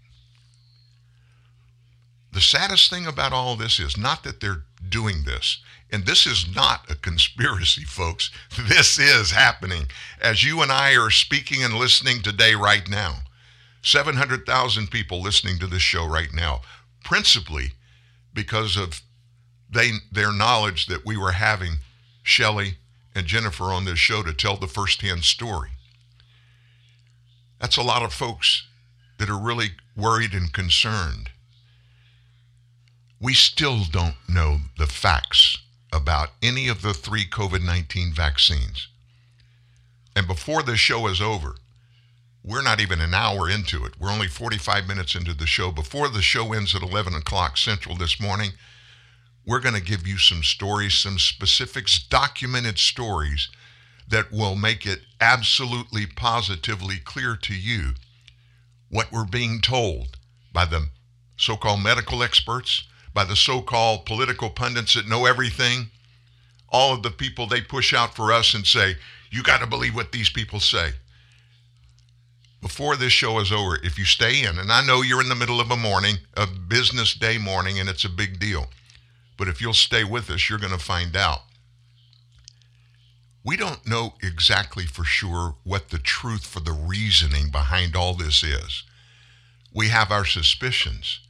The saddest thing about all this is not that they're doing this, and this is not a conspiracy, folks. *laughs* This is happening as you and I are speaking and listening today, right now. 700,000 people listening to this show right now, principally because of they, their knowledge that we were having Shelley and Jennifer on this show to tell the firsthand story. That's a lot of folks that are really worried and concerned. We still don't know the facts about any of the three COVID 19 vaccines. And before this show is over, we're not even an hour into it. We're only 45 minutes into the show. Before the show ends at 11 o'clock Central this morning, we're going to give you some stories, some specifics, documented stories that will make it absolutely positively clear to you what we're being told by the so called medical experts, by the so called political pundits that know everything, all of the people they push out for us and say, you got to believe what these people say. Before this show is over, if you stay in, and I know you're in the middle of a morning, a business day morning, and it's a big deal, but if you'll stay with us, you're going to find out. We don't know exactly for sure what the truth for the reasoning behind all this is. We have our suspicions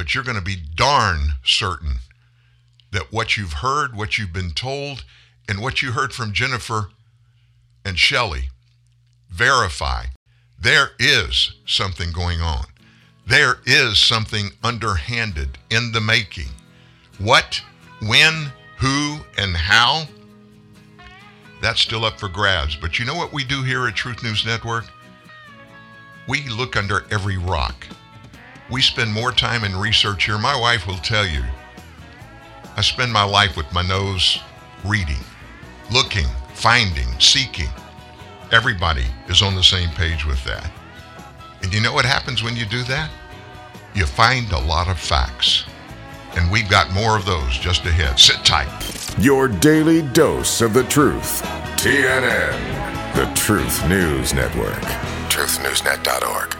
but you're going to be darn certain that what you've heard, what you've been told, and what you heard from Jennifer and Shelley verify there is something going on. There is something underhanded in the making. What, when, Who and how? That's still up for grabs. But you know what we do here at Truth News Network? We look under every rock. We spend more time in research here. My wife will tell you. I spend my life with my nose reading, looking, finding, seeking. Everybody is on the same page with that. And you know what happens when you do that? You find a lot of facts. And we've got more of those just ahead. Sit tight. Your daily dose of the truth. TNN, the Truth News Network. TruthNewsNet.org.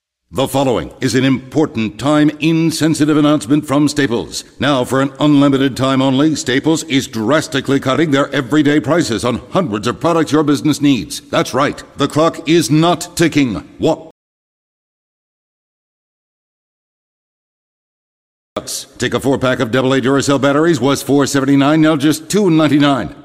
The following is an important time insensitive announcement from Staples. Now, for an unlimited time only, Staples is drastically cutting their everyday prices on hundreds of products your business needs. That's right, the clock is not ticking. What? Take a four pack of AA Duracell batteries was $4.79, now just $2.99.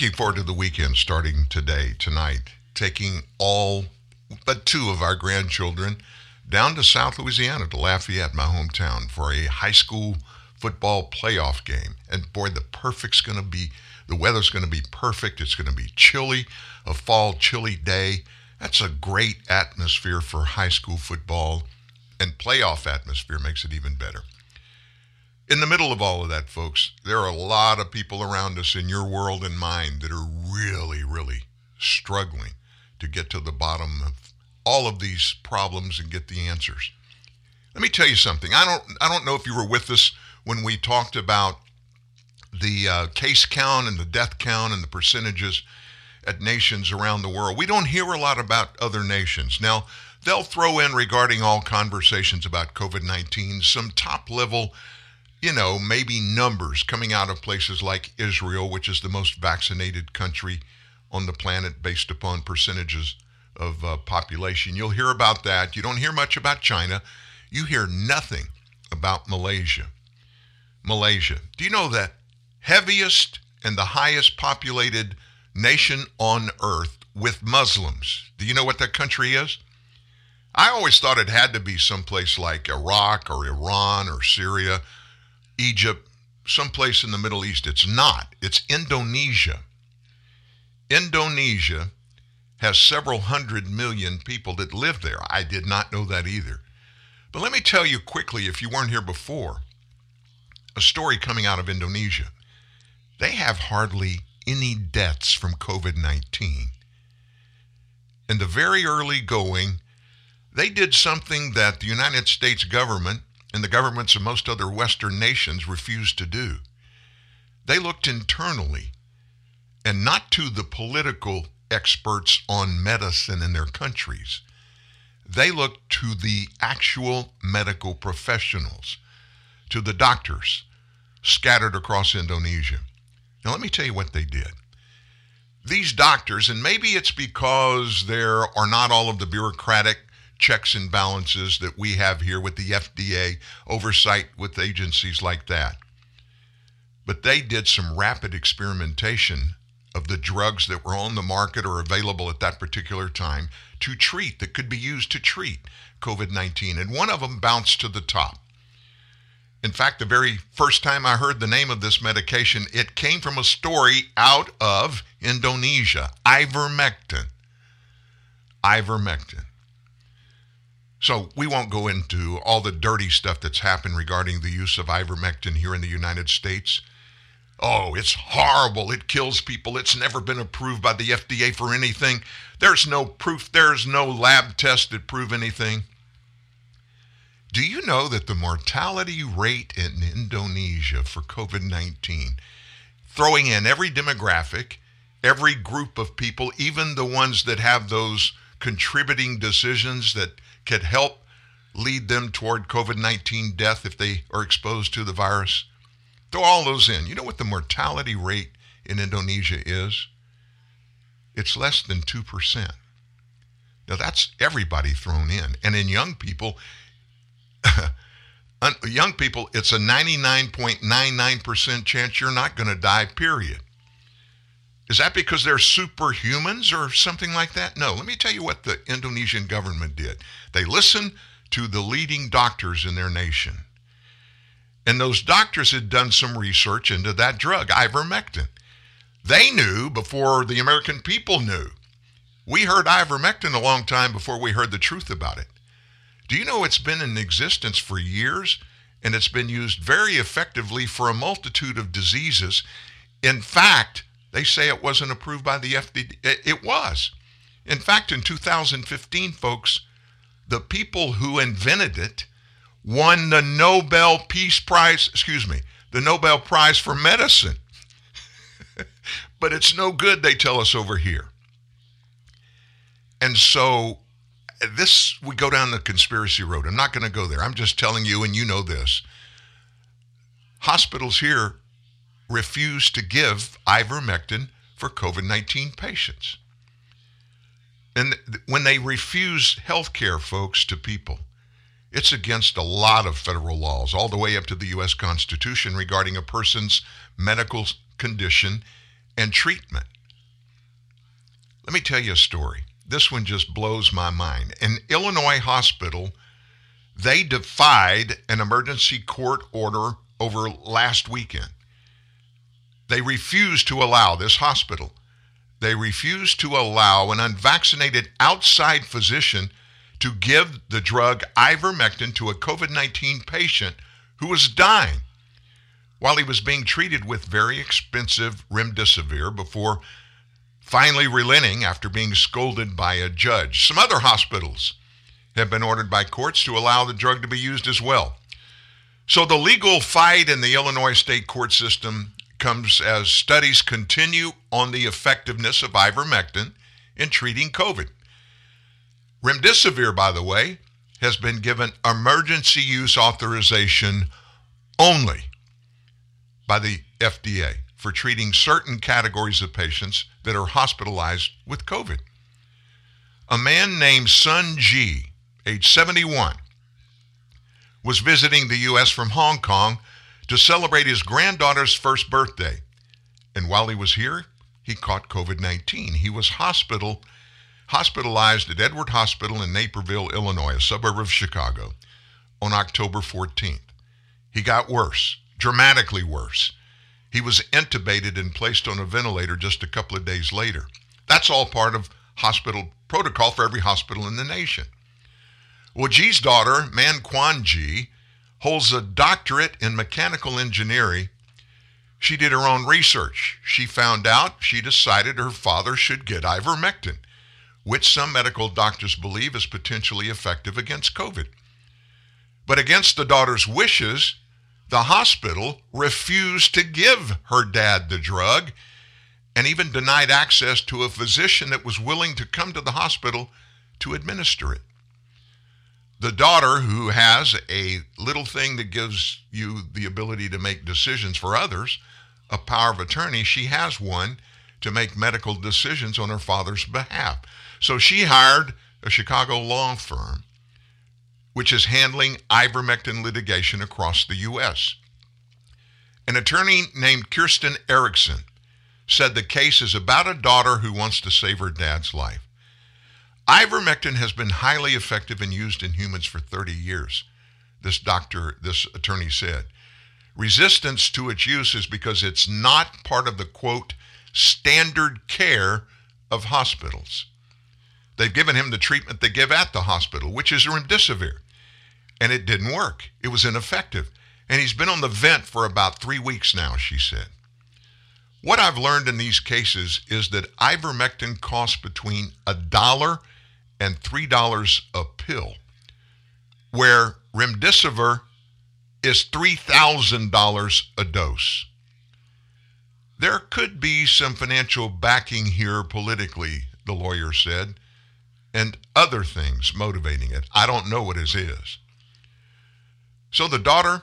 Looking forward to the weekend starting today, tonight, taking all but two of our grandchildren down to South Louisiana to Lafayette, my hometown, for a high school football playoff game. And boy, the perfect's going to be, the weather's going to be perfect. It's going to be chilly, a fall chilly day. That's a great atmosphere for high school football, and playoff atmosphere makes it even better. In the middle of all of that, folks, there are a lot of people around us in your world and mine that are really, really struggling to get to the bottom of all of these problems and get the answers. Let me tell you something. I don't I don't know if you were with us when we talked about the uh, case count and the death count and the percentages at nations around the world. We don't hear a lot about other nations. Now, they'll throw in regarding all conversations about COVID-19 some top level you know, maybe numbers coming out of places like Israel, which is the most vaccinated country on the planet based upon percentages of uh, population. You'll hear about that. You don't hear much about China. You hear nothing about Malaysia. Malaysia. Do you know that heaviest and the highest populated nation on earth with Muslims? Do you know what that country is? I always thought it had to be someplace like Iraq or Iran or Syria Egypt, someplace in the Middle East. It's not. It's Indonesia. Indonesia has several hundred million people that live there. I did not know that either. But let me tell you quickly, if you weren't here before, a story coming out of Indonesia. They have hardly any deaths from COVID 19. In the very early going, they did something that the United States government and the governments of most other Western nations refused to do. They looked internally and not to the political experts on medicine in their countries. They looked to the actual medical professionals, to the doctors scattered across Indonesia. Now, let me tell you what they did. These doctors, and maybe it's because there are not all of the bureaucratic checks and balances that we have here with the FDA, oversight with agencies like that. But they did some rapid experimentation of the drugs that were on the market or available at that particular time to treat, that could be used to treat COVID 19. And one of them bounced to the top. In fact, the very first time I heard the name of this medication, it came from a story out of Indonesia ivermectin. Ivermectin. So we won't go into all the dirty stuff that's happened regarding the use of ivermectin here in the United States. Oh, it's horrible. It kills people. It's never been approved by the FDA for anything. There's no proof. There's no lab test that prove anything. Do you know that the mortality rate in Indonesia for COVID 19, throwing in every demographic, every group of people, even the ones that have those contributing decisions that could help lead them toward COVID 19 death if they are exposed to the virus? Throw all those in. You know what the mortality rate in Indonesia is? It's less than 2%. Now, that's everybody thrown in. And in young people, *laughs* young people, it's a 99.99% chance you're not going to die, period. Is that because they're superhumans or something like that? No. Let me tell you what the Indonesian government did. They listened to the leading doctors in their nation. And those doctors had done some research into that drug, ivermectin. They knew before the American people knew. We heard ivermectin a long time before we heard the truth about it. Do you know it's been in existence for years and it's been used very effectively for a multitude of diseases? In fact, they say it wasn't approved by the FDA. It was. In fact, in 2015, folks, the people who invented it won the Nobel Peace Prize, excuse me, the Nobel Prize for Medicine. *laughs* but it's no good, they tell us over here. And so this, we go down the conspiracy road. I'm not going to go there. I'm just telling you, and you know this. Hospitals here refuse to give ivermectin for COVID 19 patients. And when they refuse health care, folks, to people, it's against a lot of federal laws, all the way up to the U.S. Constitution regarding a person's medical condition and treatment. Let me tell you a story. This one just blows my mind. An Illinois hospital, they defied an emergency court order over last weekend. They refused to allow this hospital, they refused to allow an unvaccinated outside physician to give the drug ivermectin to a COVID 19 patient who was dying while he was being treated with very expensive remdesivir before finally relenting after being scolded by a judge. Some other hospitals have been ordered by courts to allow the drug to be used as well. So the legal fight in the Illinois state court system comes as studies continue on the effectiveness of ivermectin in treating COVID. Remdesivir, by the way, has been given emergency use authorization only by the FDA for treating certain categories of patients that are hospitalized with COVID. A man named Sun Ji, age 71, was visiting the U.S. from Hong Kong to celebrate his granddaughter's first birthday. And while he was here, he caught COVID 19. He was hospital hospitalized at Edward Hospital in Naperville, Illinois, a suburb of Chicago, on October 14th. He got worse, dramatically worse. He was intubated and placed on a ventilator just a couple of days later. That's all part of hospital protocol for every hospital in the nation. Well, Ji's daughter, Man Kwan Ji, holds a doctorate in mechanical engineering. She did her own research. She found out she decided her father should get ivermectin which some medical doctors believe is potentially effective against COVID. But against the daughter's wishes, the hospital refused to give her dad the drug and even denied access to a physician that was willing to come to the hospital to administer it. The daughter, who has a little thing that gives you the ability to make decisions for others, a power of attorney, she has one to make medical decisions on her father's behalf. So she hired a Chicago law firm which is handling ivermectin litigation across the U.S. An attorney named Kirsten Erickson said the case is about a daughter who wants to save her dad's life. Ivermectin has been highly effective and used in humans for 30 years. this doctor, this attorney said. Resistance to its use is because it's not part of the quote, standard care of hospitals. They've given him the treatment they give at the hospital, which is remdesivir. And it didn't work. It was ineffective. And he's been on the vent for about three weeks now, she said. What I've learned in these cases is that ivermectin costs between a dollar and three dollars a pill, where remdesivir is $3,000 a dose. There could be some financial backing here politically, the lawyer said, and other things motivating it. I don't know what it is. So the daughter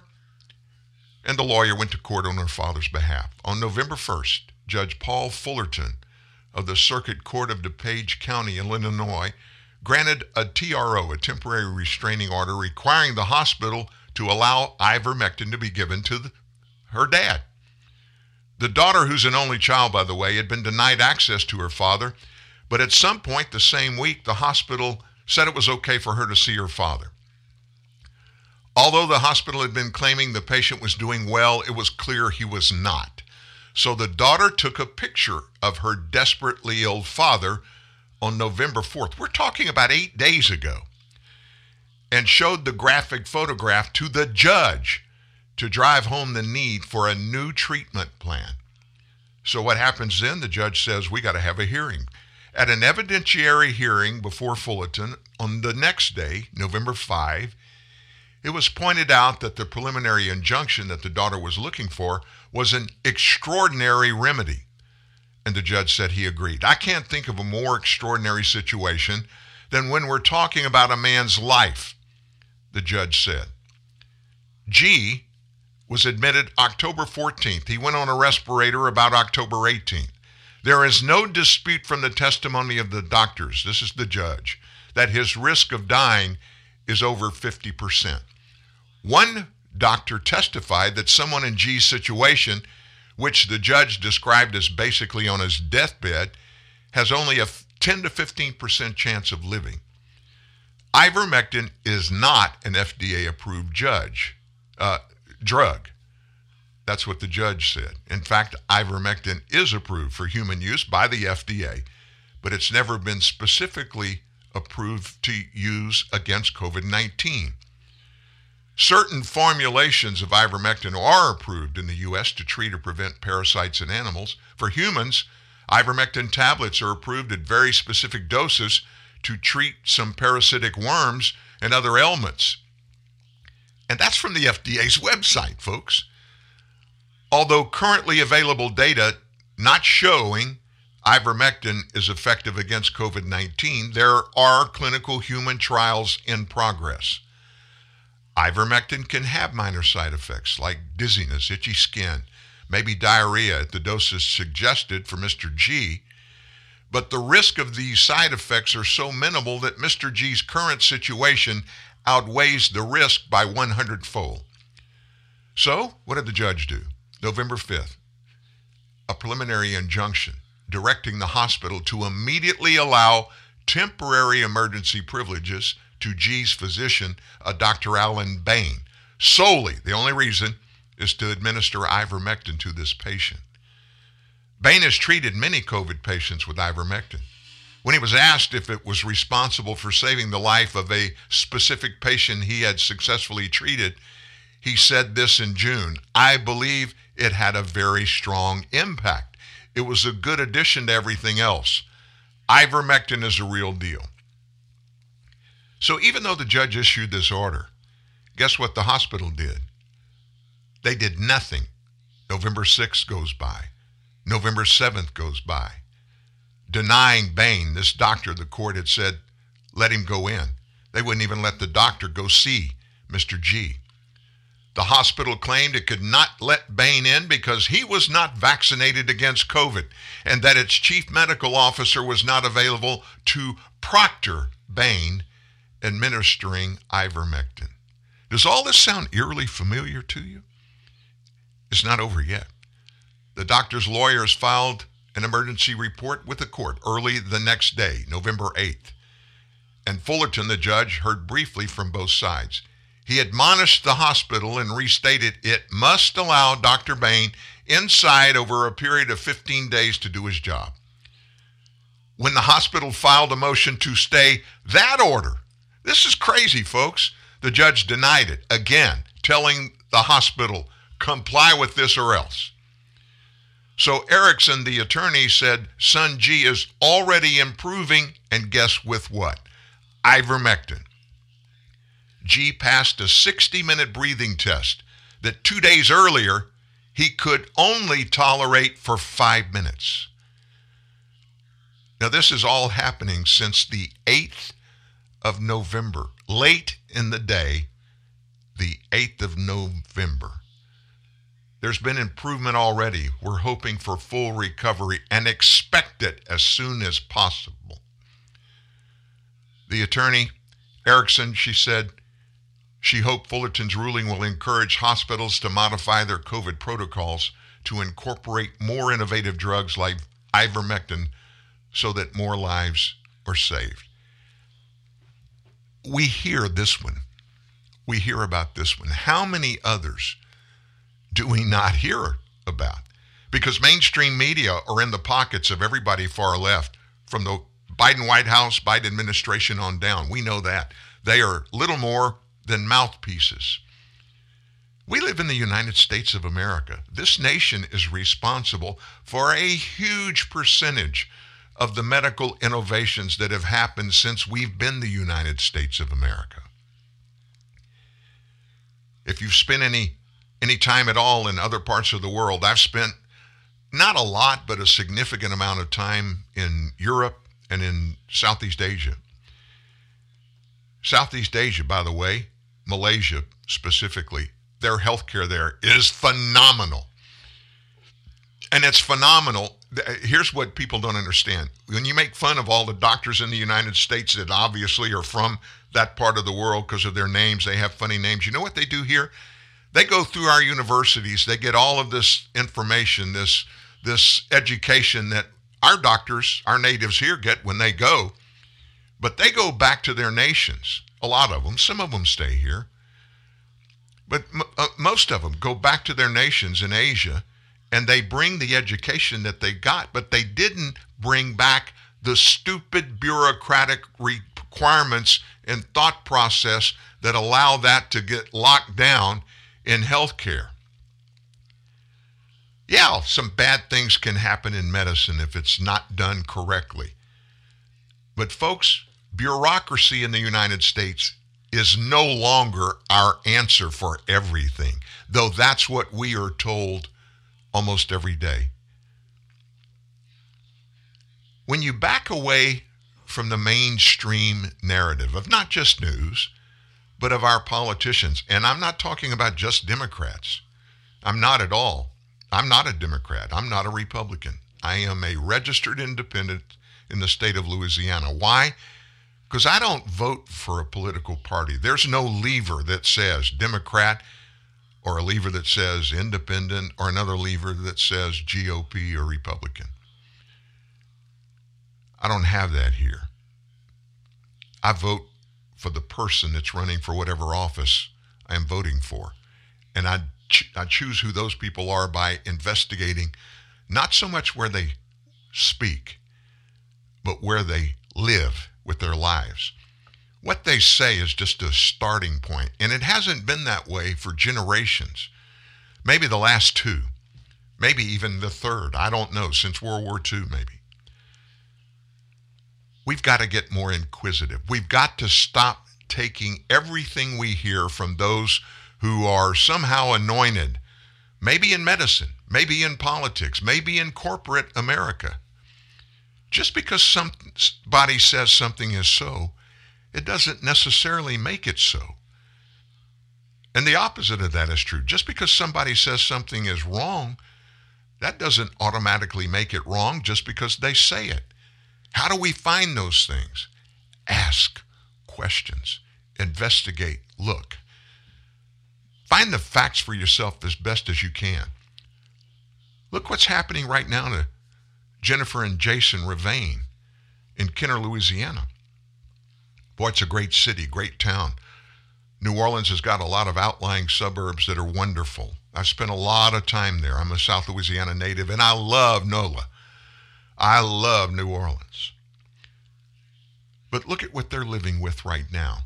and the lawyer went to court on her father's behalf. On November 1st, Judge Paul Fullerton of the Circuit Court of DuPage County in Illinois granted a TRO, a temporary restraining order, requiring the hospital to allow ivermectin to be given to the, her dad. The daughter, who's an only child, by the way, had been denied access to her father, but at some point the same week, the hospital said it was okay for her to see her father. Although the hospital had been claiming the patient was doing well, it was clear he was not. So the daughter took a picture of her desperately ill father on November 4th. We're talking about eight days ago. And showed the graphic photograph to the judge to drive home the need for a new treatment plan. So what happens then? The judge says, We got to have a hearing. At an evidentiary hearing before Fullerton on the next day, November 5, it was pointed out that the preliminary injunction that the daughter was looking for was an extraordinary remedy. And the judge said he agreed. I can't think of a more extraordinary situation than when we're talking about a man's life, the judge said. Ji was admitted October 14th. He went on a respirator about October 18th. There is no dispute from the testimony of the doctors, this is the judge, that his risk of dying is over 50%. One doctor testified that someone in Ji's situation, which the judge described as basically on his deathbed, has only a 10 to 15% chance of living. Ivermectin is not an FDA approved judge uh, drug. That's what the judge said. In fact, ivermectin is approved for human use by the FDA, but it's never been specifically approved to use against COVID 19. Certain formulations of ivermectin are approved in the U.S. to treat or prevent parasites in animals. For humans, ivermectin tablets are approved at very specific doses to treat some parasitic worms and other ailments. And that's from the FDA's website, folks. Although currently available data not showing ivermectin is effective against COVID 19, there are clinical human trials in progress. Ivermectin can have minor side effects like dizziness, itchy skin, maybe diarrhea at the doses suggested for Mr. Ji. But the risk of these side effects are so minimal that Mr. Ji's current situation outweighs the risk by 100 fold. So, what did the judge do? November 5th, a preliminary injunction directing the hospital to immediately allow temporary emergency privileges to Ji's physician, uh, Dr. Alan Bain. Solely, the only reason is to administer ivermectin to this patient. Bain has treated many COVID patients with ivermectin. When he was asked if it was responsible for saving the life of a specific patient he had successfully treated, he said this in June I believe it had a very strong impact. It was a good addition to everything else. Ivermectin is a real deal. So even though the judge issued this order, guess what the hospital did? They did nothing. November 6th goes by. November 7th goes by. Denying Bain, this doctor, the court had said, let him go in. They wouldn't even let the doctor go see Mr. Ji. The hospital claimed it could not let Bain in because he was not vaccinated against COVID and that its chief medical officer was not available to proctor Bain administering ivermectin. Does all this sound eerily familiar to you? It's not over yet. The doctor's lawyers filed an emergency report with the court early the next day, November 8th. And Fullerton, the judge, heard briefly from both sides. he admonished the hospital and restated it must allow Dr. Bain inside over a period of 15 days to do his job. When the hospital filed a motion to stay that order, this is crazy, folks. The judge denied it again, telling the hospital, comply with this or else. So Erickson, the attorney, said Sun Ji is already improving, and guess with what? Ivermectin. Ji passed a 60 minute breathing test that two days earlier he could only tolerate for five minutes. Now, this is all happening since the 8th of November, late in the day, the 8th of November. There's been improvement already. We're hoping for full recovery and expect it as soon as possible. The attorney, Erickson, she said, she hoped Fullerton's ruling will encourage hospitals to modify their COVID protocols to incorporate more innovative drugs like ivermectin so that more lives are saved. We hear this one. We hear about this one. How many others do we not hear about? Because mainstream media are in the pockets of everybody far left, from the Biden White House, Biden administration on down. We know that. They are little more than mouthpieces. We live in the United States of America. This nation is responsible for a huge percentage of the medical innovations that have happened since we've been the United States of America. If you've spent any any time at all in other parts of the world, I've spent not a lot, but a significant amount of time in Europe and in Southeast Asia. Southeast Asia, by the way, Malaysia specifically, their healthcare there is phenomenal. And it's phenomenal. Here's what people don't understand. When you make fun of all the doctors in the United States that obviously are from that part of the world because of their names, they have funny names. You know what they do here? They go through our universities, they get all of this information, this this education that our doctors, our natives here get when they go, but they go back to their nations a lot of them. Some of them stay here. But m- uh, most of them go back to their nations in Asia and they bring the education that they got, but they didn't bring back the stupid bureaucratic requirements and thought process that allow that to get locked down in healthcare. Yeah, some bad things can happen in medicine if it's not done correctly. But, folks, bureaucracy in the United States is no longer our answer for everything, though that's what we are told almost every day. When you back away from the mainstream narrative of not just news, but of our politicians, and I'm not talking about just Democrats. I'm not at all. I'm not a Democrat. I'm not a Republican. I am a registered independent in the state of Louisiana. Why? Because I don't vote for a political party. There's no lever that says Democrat or a lever that says independent or another lever that says GOP or Republican. I don't have that here. I vote for the person that's running for whatever office I am voting for. And I, ch- I choose who those people are by investigating not so much where they speak, but where they live with their lives. What they say is just a starting point, and it hasn't been that way for generations. Maybe the last two, maybe even the third. I don't know, since World War II, maybe. We've got to get more inquisitive. We've got to stop taking everything we hear from those who are somehow anointed, maybe in medicine, maybe in politics, maybe in corporate America. Just because somebody says something is so, it doesn't necessarily make it so. And the opposite of that is true. Just because somebody says something is wrong, that doesn't automatically make it wrong just because they say it. How do we find those things? Ask questions, investigate, look. Find the facts for yourself as best as you can. Look what's happening right now to Jennifer and Jason Ravain in Kenner, Louisiana. Boy, it's a great city, great town. New Orleans has got a lot of outlying suburbs that are wonderful. I've spent a lot of time there. I'm a South Louisiana native, and I love NOLA. I love New Orleans. But look at what they're living with right now.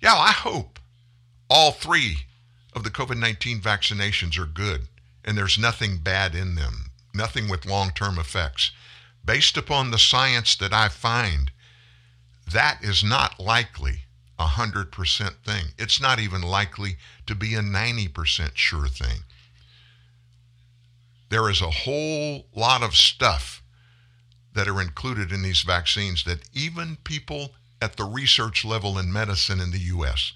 Yeah, I hope all three of the COVID 19 vaccinations are good and there's nothing bad in them, nothing with long term effects. Based upon the science that I find, that is not likely a 100% thing. It's not even likely to be a 90% sure thing. There is a whole lot of stuff that are included in these vaccines that even people at the research level in medicine in the U.S.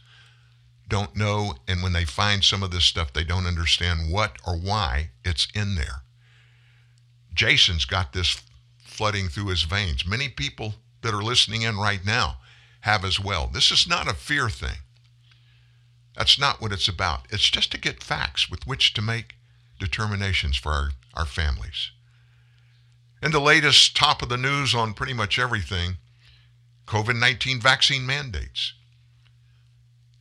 don't know. And when they find some of this stuff, they don't understand what or why it's in there. Jason's got this flooding through his veins. Many people that are listening in right now have as well. This is not a fear thing. That's not what it's about. It's just to get facts with which to make determinations for our, our families. And the latest top of the news on pretty much everything COVID 19 vaccine mandates.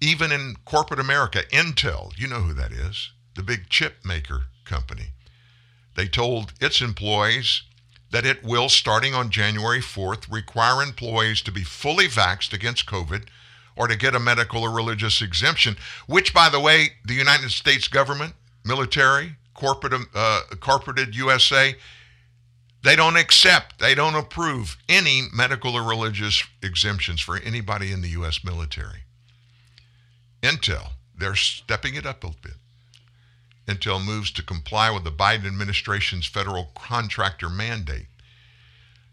Even in corporate America, Intel, you know who that is, the big chip maker company, they told its employees that it will, starting on January 4th, require employees to be fully vaxxed against COVID or to get a medical or religious exemption, which, by the way, the United States government, military, corporate, uh, corporated USA, they don't accept, they don't approve any medical or religious exemptions for anybody in the U.S. military. Intel, they're stepping it up a bit. Intel moves to comply with the Biden administration's federal contractor mandate.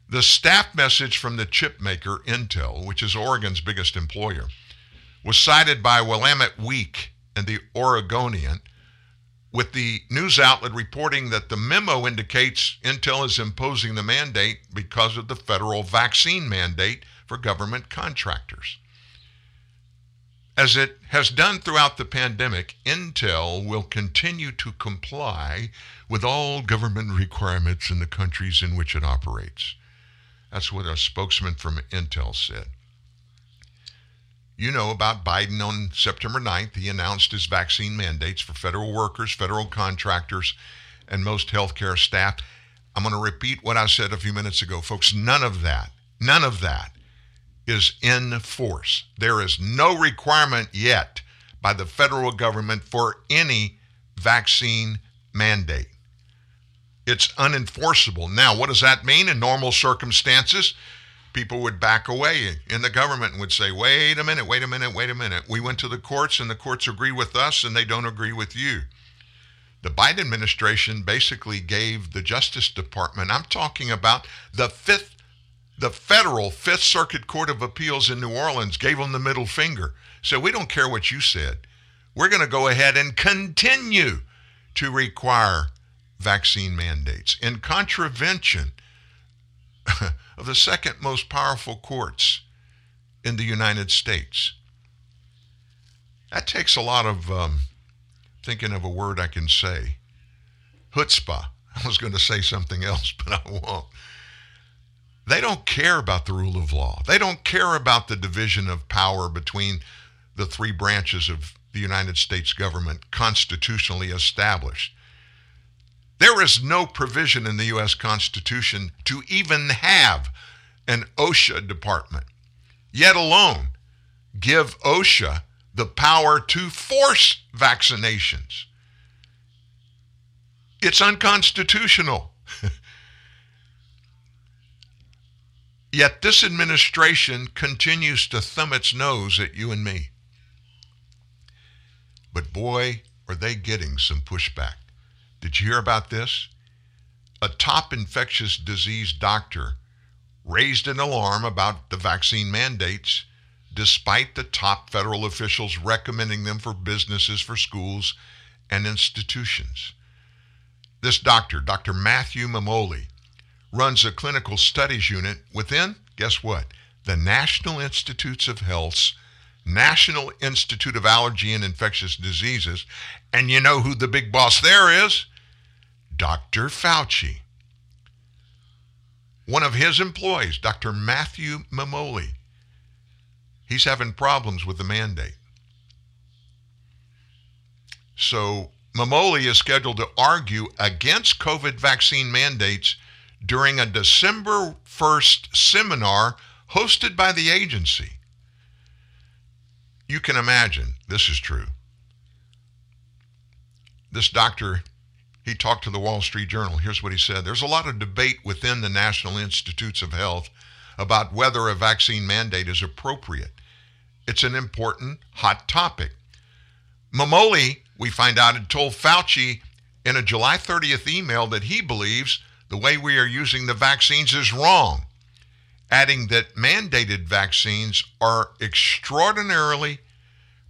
The staff message from the chip maker Intel, which is Oregon's biggest employer, was cited by Willamette Week and the Oregonian, with the news outlet reporting that the memo indicates Intel is imposing the mandate because of the federal vaccine mandate for government contractors. As it has done throughout the pandemic, Intel will continue to comply with all government *laughs* requirements in the countries in which it operates. That's what a spokesman from Intel said. You know about Biden on September 9th. He announced his vaccine mandates for federal workers, federal contractors, and most healthcare staff. I'm going to repeat what I said a few minutes ago, folks. None of that, none of that is in force. There is no requirement yet by the federal government for any vaccine mandate. It's unenforceable. Now, what does that mean in normal circumstances? People would back away in the government and would say, wait a minute, wait a minute, wait a minute. We went to the courts and the courts agree with us and they don't agree with you. The Biden administration basically gave the Justice Department, I'm talking about the fifth the federal Fifth Circuit Court of Appeals in New Orleans gave them the middle finger. So we don't care what you said. We're going to go ahead and continue to require vaccine mandates in contravention *laughs* of the second most powerful courts in the United States. That takes a lot of um, thinking of a word I can say. Chutzpah. *laughs* I was going to say something else, but I won't. They don't care about the rule of law. They don't care about the division of power between the three branches of the United States government constitutionally established. There is no provision in the U.S. Constitution to even have an OSHA department, yet alone give OSHA the power to force vaccinations. It's unconstitutional. *laughs* Yet this administration continues to thumb its nose at you and me. But boy, are they getting some pushback. Did you hear about this? A top infectious disease doctor raised an alarm about the vaccine mandates despite the top federal officials recommending them for businesses, for schools, and institutions. This doctor, Dr. Matthew Memoli, runs a clinical studies unit within, guess what? The National Institutes of Health's National Institute of Allergy and Infectious Diseases. And you know who the big boss there is? Dr. Fauci. One of his employees, Dr. Matthew Memoli, He's having problems with the mandate. So Memoli is scheduled to argue against COVID vaccine mandates during a December 1st seminar hosted by the agency. You can imagine this is true. This doctor, he talked to the Wall Street Journal. Here's what he said There's a lot of debate within the National Institutes of Health about whether a vaccine mandate is appropriate. It's an important, hot topic. Memoli, we find out, had told Fauci in a July 30th email that he believes the way we are using the vaccines is wrong, adding that mandated vaccines are extraordinarily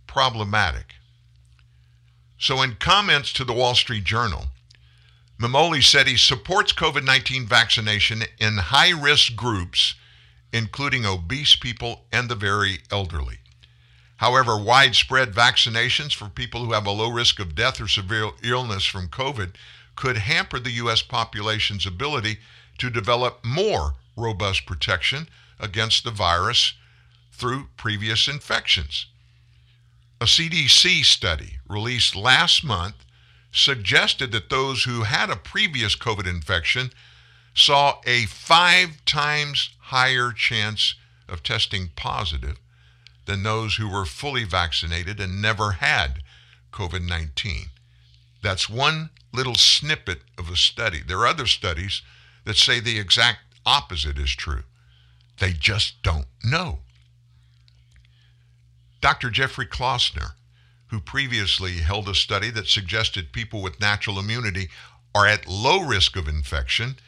problematic. So, in comments to the Wall Street Journal, Memoli said he supports COVID 19 vaccination in high risk groups, including obese people and the very elderly. However, widespread vaccinations for people who have a low risk of death or severe illness from COVID could hamper the U.S. population's ability to develop more robust protection against the virus through previous infections. A CDC study released last month suggested that those who had a previous COVID infection saw a five times higher chance of testing positive than those who were fully vaccinated and never had COVID 19. That's one little snippet of a study. There are other studies that say the exact opposite is true. They just don't know. Dr. Jeffrey Klausner, who previously held a study that suggested people with natural immunity are at low risk of infection,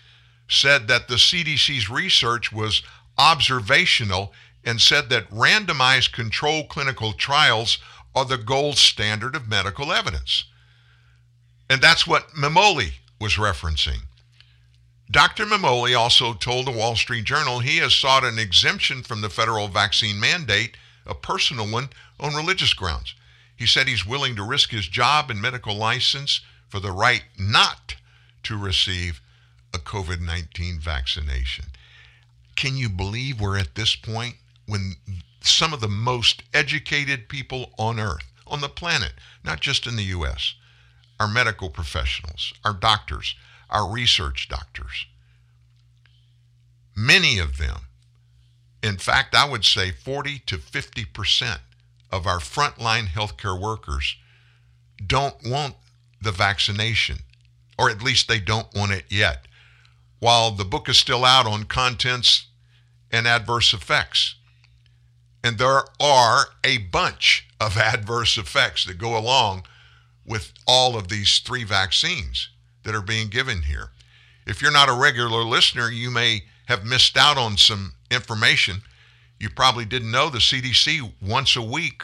said that the CDC's research was observational and said that randomized controlled clinical trials are the gold standard of medical evidence. And that's what Memoli was referencing. Dr. Memoli also told the Wall Street Journal he has sought an exemption from the federal vaccine mandate, a personal one, on religious grounds. He said he's willing to risk his job and medical license for the right not to receive a COVID 19 vaccination. Can you believe we're at this point when some of the most educated people on earth, on the planet, not just in the U.S., our medical professionals, our doctors, our research doctors, many of them, in fact, I would say 40 to 50 percent of our frontline healthcare workers don't want the vaccination, or at least they don't want it yet, while the book is still out on contents and adverse effects. And there are a bunch of *laughs* adverse effects that go along with all of these three vaccines that are being given here. If you're not a regular listener, you may have missed out on some information. You probably didn't know the CDC once a week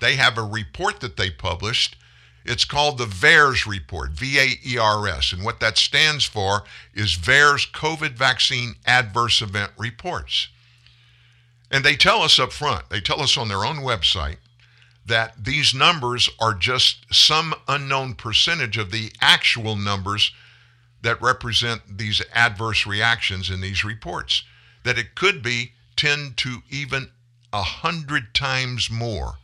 they have a report that they published. It's called the VAERS report, V A E R S. And what that stands for is VAERS COVID Vaccine Adverse Event Reports. And they tell us up front, they tell us on their own website that these numbers are just some unknown percentage of the actual numbers that represent these adverse reactions in these reports. That it could be 10 to even 100 times more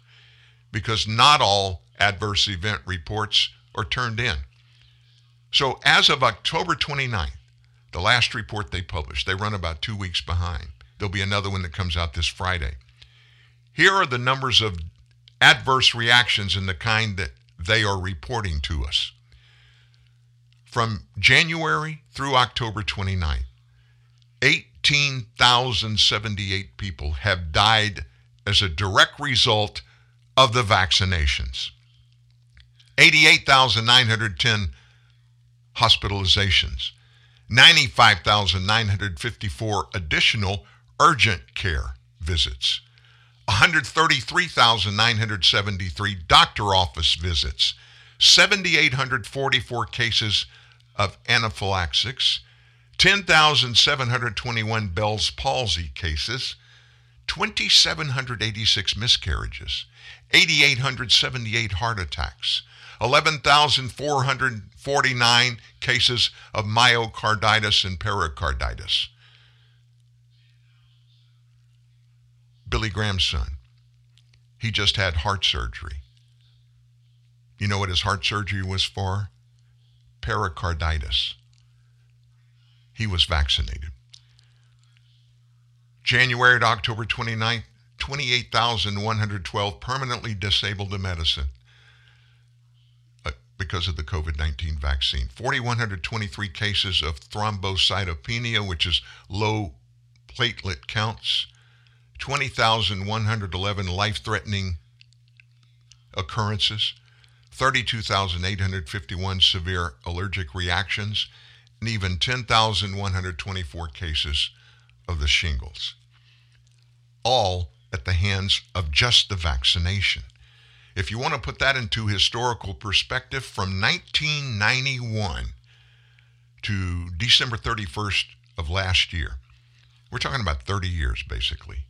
because not all adverse event reports are turned in. So as of October 29th, the last report they published, they run about two weeks behind. There'll be another one that comes out this Friday. Here are the numbers of adverse reactions in the kind that they are reporting to us. From January through October 29th, 18,078 people have died as a direct result of the vaccinations. 88,910 hospitalizations, 95,954 additional urgent care visits, 133,973 doctor office visits, 7,844 cases of anaphylaxis, 10,721 Bell's palsy cases, 2,786 miscarriages, 8,878 heart attacks, 11,449 cases of myocarditis and pericarditis. Billy Graham's son, He just had heart surgery. You know what his heart surgery was for? Pericarditis. He was vaccinated. January to October 29th, 28,112 permanently disabled in medicine uh, because of the COVID 19 vaccine. 4,123 cases of thrombocytopenia, which is low platelet counts. 20,111 life threatening occurrences. 32,851 severe allergic reactions, and even 10,124 cases of the shingles. All at the hands of just the vaccination. If you want to put that into historical perspective, from 1991 to December 31st of last year, we're talking about 30 years basically.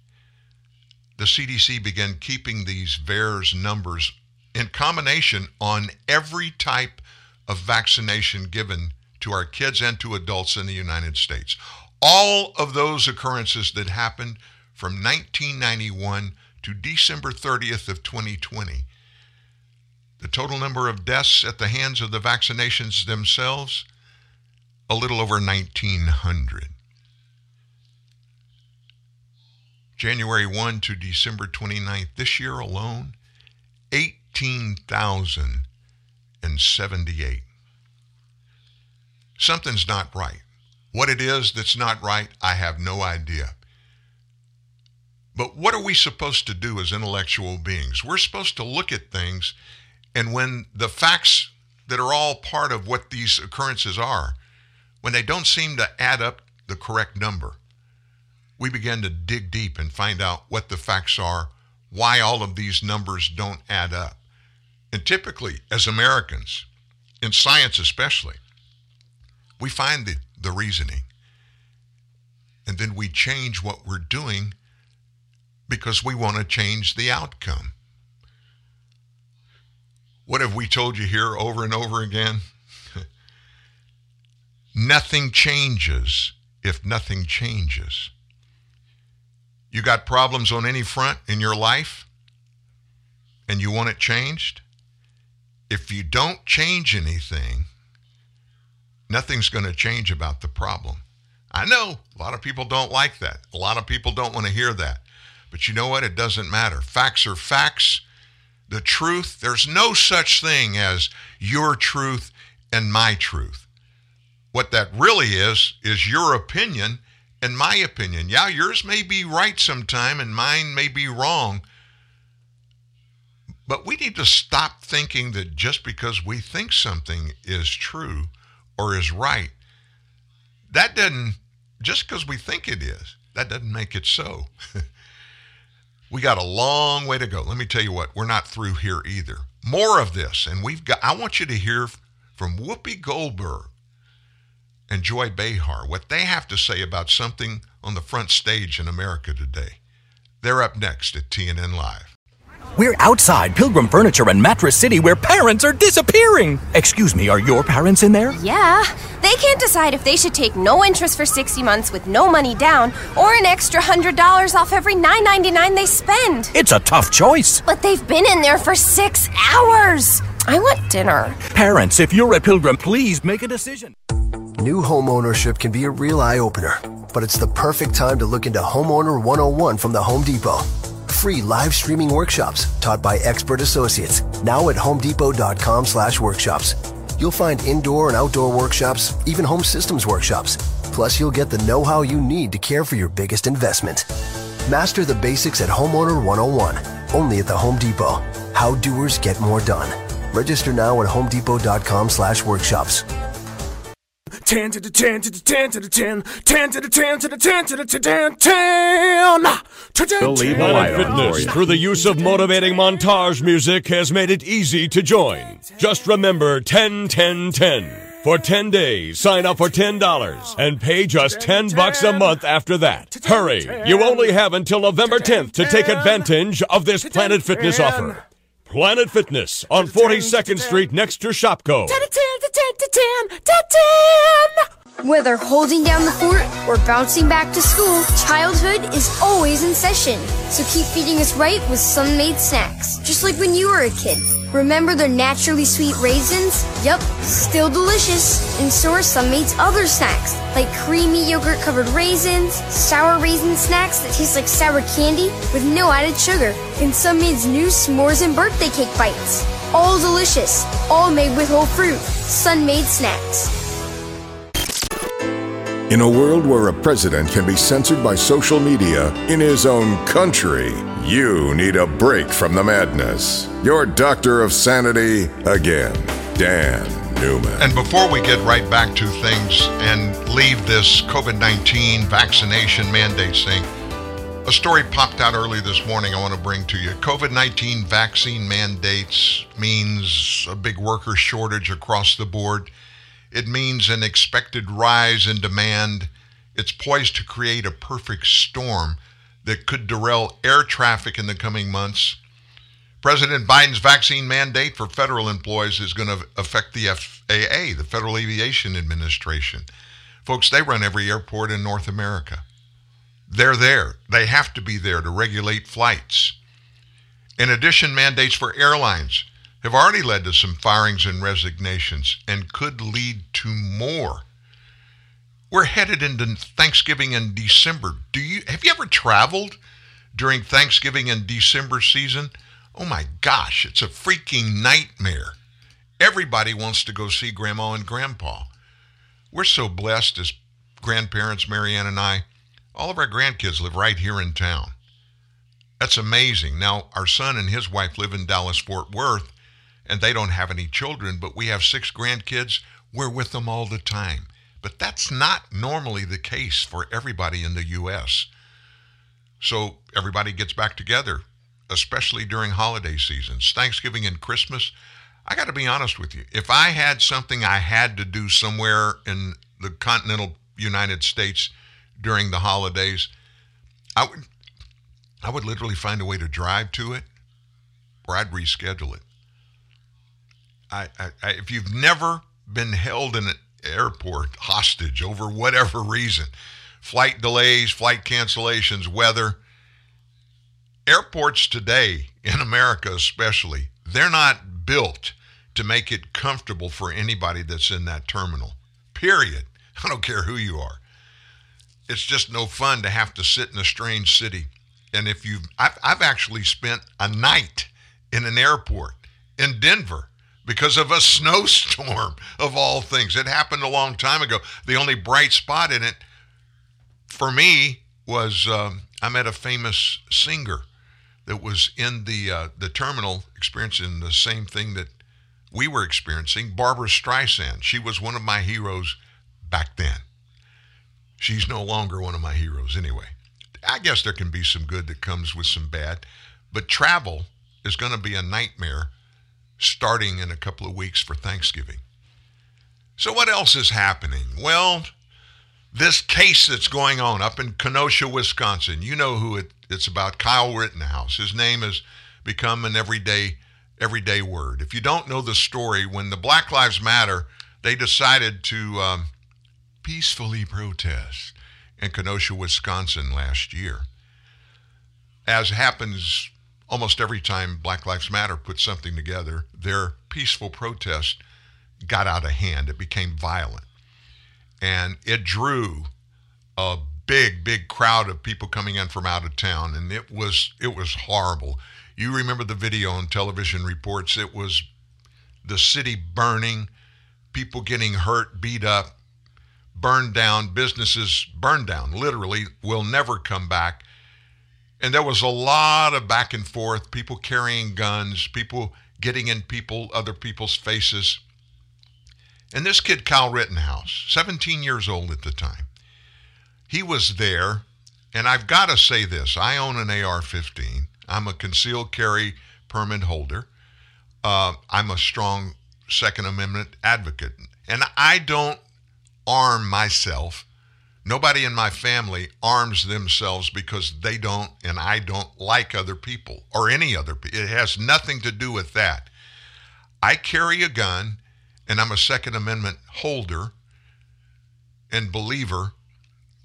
The CDC began keeping these VAERS numbers in combination on every type of vaccination given to our kids and to adults in the United States. All of those occurrences that happened from 1991 to December 30th of 2020. The total number of deaths at the hands of the vaccinations themselves, a little over 1,900. January 1 to December 29th, this year alone, 18,078. Something's not right. What it is that's not right, I have no idea. But what are we supposed to do as intellectual beings? We're supposed to look at things, and when the facts that are all part of what these occurrences are, when they don't seem to add up the correct number, we begin to dig deep and find out what the facts are, why all of these numbers don't add up. And typically, as Americans, in science especially, we find the, the reasoning. And then we change what we're doing because we want to change the outcome. What have we told you here over and over again? *laughs* nothing changes if nothing changes. You got problems on any front in your life and you want it changed? If you don't change anything, nothing's going to change about the problem. I know a lot of people don't like that. A lot of people don't want to hear that. But you know what? It doesn't matter. Facts are facts. The truth, there's no such thing as your truth and my truth. What that really is, is your opinion and my opinion. Yeah, yours may be right sometime and mine may be wrong. But we need to stop thinking that just because we think something is true or is right, that doesn't, just because we think it is, that doesn't make it so. *laughs* we got a long way to go. Let me tell you what, we're not through here either. More of this, and we've got, I want you to hear from Whoopi Goldberg and Joy Behar what they have to say about something on the front stage in America today. They're up next at TNN Live. We're outside Pilgrim Furniture and Mattress City where parents are disappearing. Excuse me, are your parents in there? Yeah. They can't decide if they should take no interest for 60 months with no money down or an extra $100 off every $9.99 they spend. It's a tough choice. But they've been in there for six hours. I want dinner. Parents, if you're at Pilgrim, please make a decision. New home ownership can be a real eye opener, but it's the perfect time to look into Homeowner 101 from the Home Depot free live streaming workshops taught by expert associates now at homedepot.com slash workshops. You'll find indoor and outdoor workshops, even home systems workshops. Plus, you'll get the know-how you need to care for your biggest investment. Master the basics at Homeowner 101, only at the Home Depot. How doers get more done. Register now at homedepot.com slash workshops. 10 to the 10 to the 10 to the 10, 10 to the 10 to the 10 to the 10, 10, 10. Believe Planet Fitness, through the use of motivating montage music, has made it easy to join. Just remember 10 10 10. For 10 days, sign up for $10 and pay just 10 bucks a month after that. Hurry! You only have until November 10th to take advantage of this Planet Fitness offer. Planet Fitness on 42nd Street next to Shopko. 10 to 10 to 10 to 10 to 10. Whether holding down the fort or bouncing back to school, childhood is always in session. So keep feeding us right with Sun-Maid snacks, just like when you were a kid. Remember their naturally sweet raisins? Yup, still delicious. And so are Sun-Maid's other snacks, like creamy yogurt covered raisins, sour raisin snacks that taste like sour candy with no added sugar, and Sun-Maid's new s'mores and birthday cake bites. All delicious, all made with whole fruit. Sun-Maid snacks. In a world where a president can be censored by social media in his own country, you need a break from the madness. Your doctor of sanity again, Dan Newman. And before we get right back to things and leave this COVID 19 vaccination mandates thing, a story popped out early this morning I want to bring to you. COVID 19 vaccine mandates means a big worker shortage across the board. It means an expected rise in demand. It's poised to create a perfect storm that could derail air traffic in the coming months. President Biden's vaccine mandate for federal employees is going to affect the FAA, the Federal Aviation Administration. Folks, they run every airport in North America. They're there. They have to be there to regulate flights. In addition, mandates for airlines have already led to some firings and resignations and could lead to more. We're headed into Thanksgiving in December. Do you have you ever traveled during Thanksgiving and December season? Oh my gosh, it's a freaking nightmare. Everybody wants to go see grandma and grandpa. We're so blessed as grandparents, Marianne and I. All of our grandkids live right here in town. That's amazing. Now, our son and his wife live in Dallas Fort Worth, and they don't have any children, but we have six grandkids. We're with them all the time. But that's not normally the case for everybody in the U.S. So everybody gets back together, especially during holiday seasons, Thanksgiving and Christmas. I got to be honest with you. If I had something I had to do somewhere in the continental United States during the holidays, I would I would literally find a way to drive to it or I'd reschedule it. I, I, I, if you've never been held in airport hostage over whatever reason, flight delays, flight cancellations, weather, airports today in America especially, they're not built to make it comfortable for anybody that's in that terminal. Period. *laughs* I don't care who you are. It's just no fun to have to sit in a strange city. And if you I've, I've actually spent a night in an airport in Denver because of a snowstorm *laughs* of all things. It happened a long time ago. The only bright spot in it for me was um, I met a famous singer that was in the uh, the terminal experiencing the same thing that we were experiencing. Barbra Streisand. She was one of my heroes back then. She's no longer one of my heroes anyway. I guess there can be some good that comes with some bad, but travel is going to be a nightmare starting in a couple of weeks for Thanksgiving. So, what else is happening? Well, this case that's going on up in Kenosha, Wisconsin, you know who it, it's about Kyle Rittenhouse. His name has become an everyday everyday word. If you don't know the story, when the Black Lives Matter, they decided to um, peacefully protest in Kenosha, Wisconsin last year. As happens almost every time Black Lives Matter put something together, their peaceful protest got out of hand. It became violent. And it drew a big, big crowd of people coming in from out of town. And it was it was horrible. You remember the video on television reports. It was the city burning, people getting hurt, beat up, burned down, businesses burned down, literally, will never come back. And there was a lot of back and forth, people carrying guns, people getting in people, other people's faces. And this kid, Kyle Rittenhouse, 17 years old at the time, he was there. And I've got to say this I own an AR 15. I'm a concealed carry permit holder. Uh, I'm a strong Second Amendment advocate. And I don't arm myself. Nobody in my family arms themselves because they don't and I don't like other people or any other people. It has nothing to do with that. I carry a gun and I'm a Second Amendment holder and believer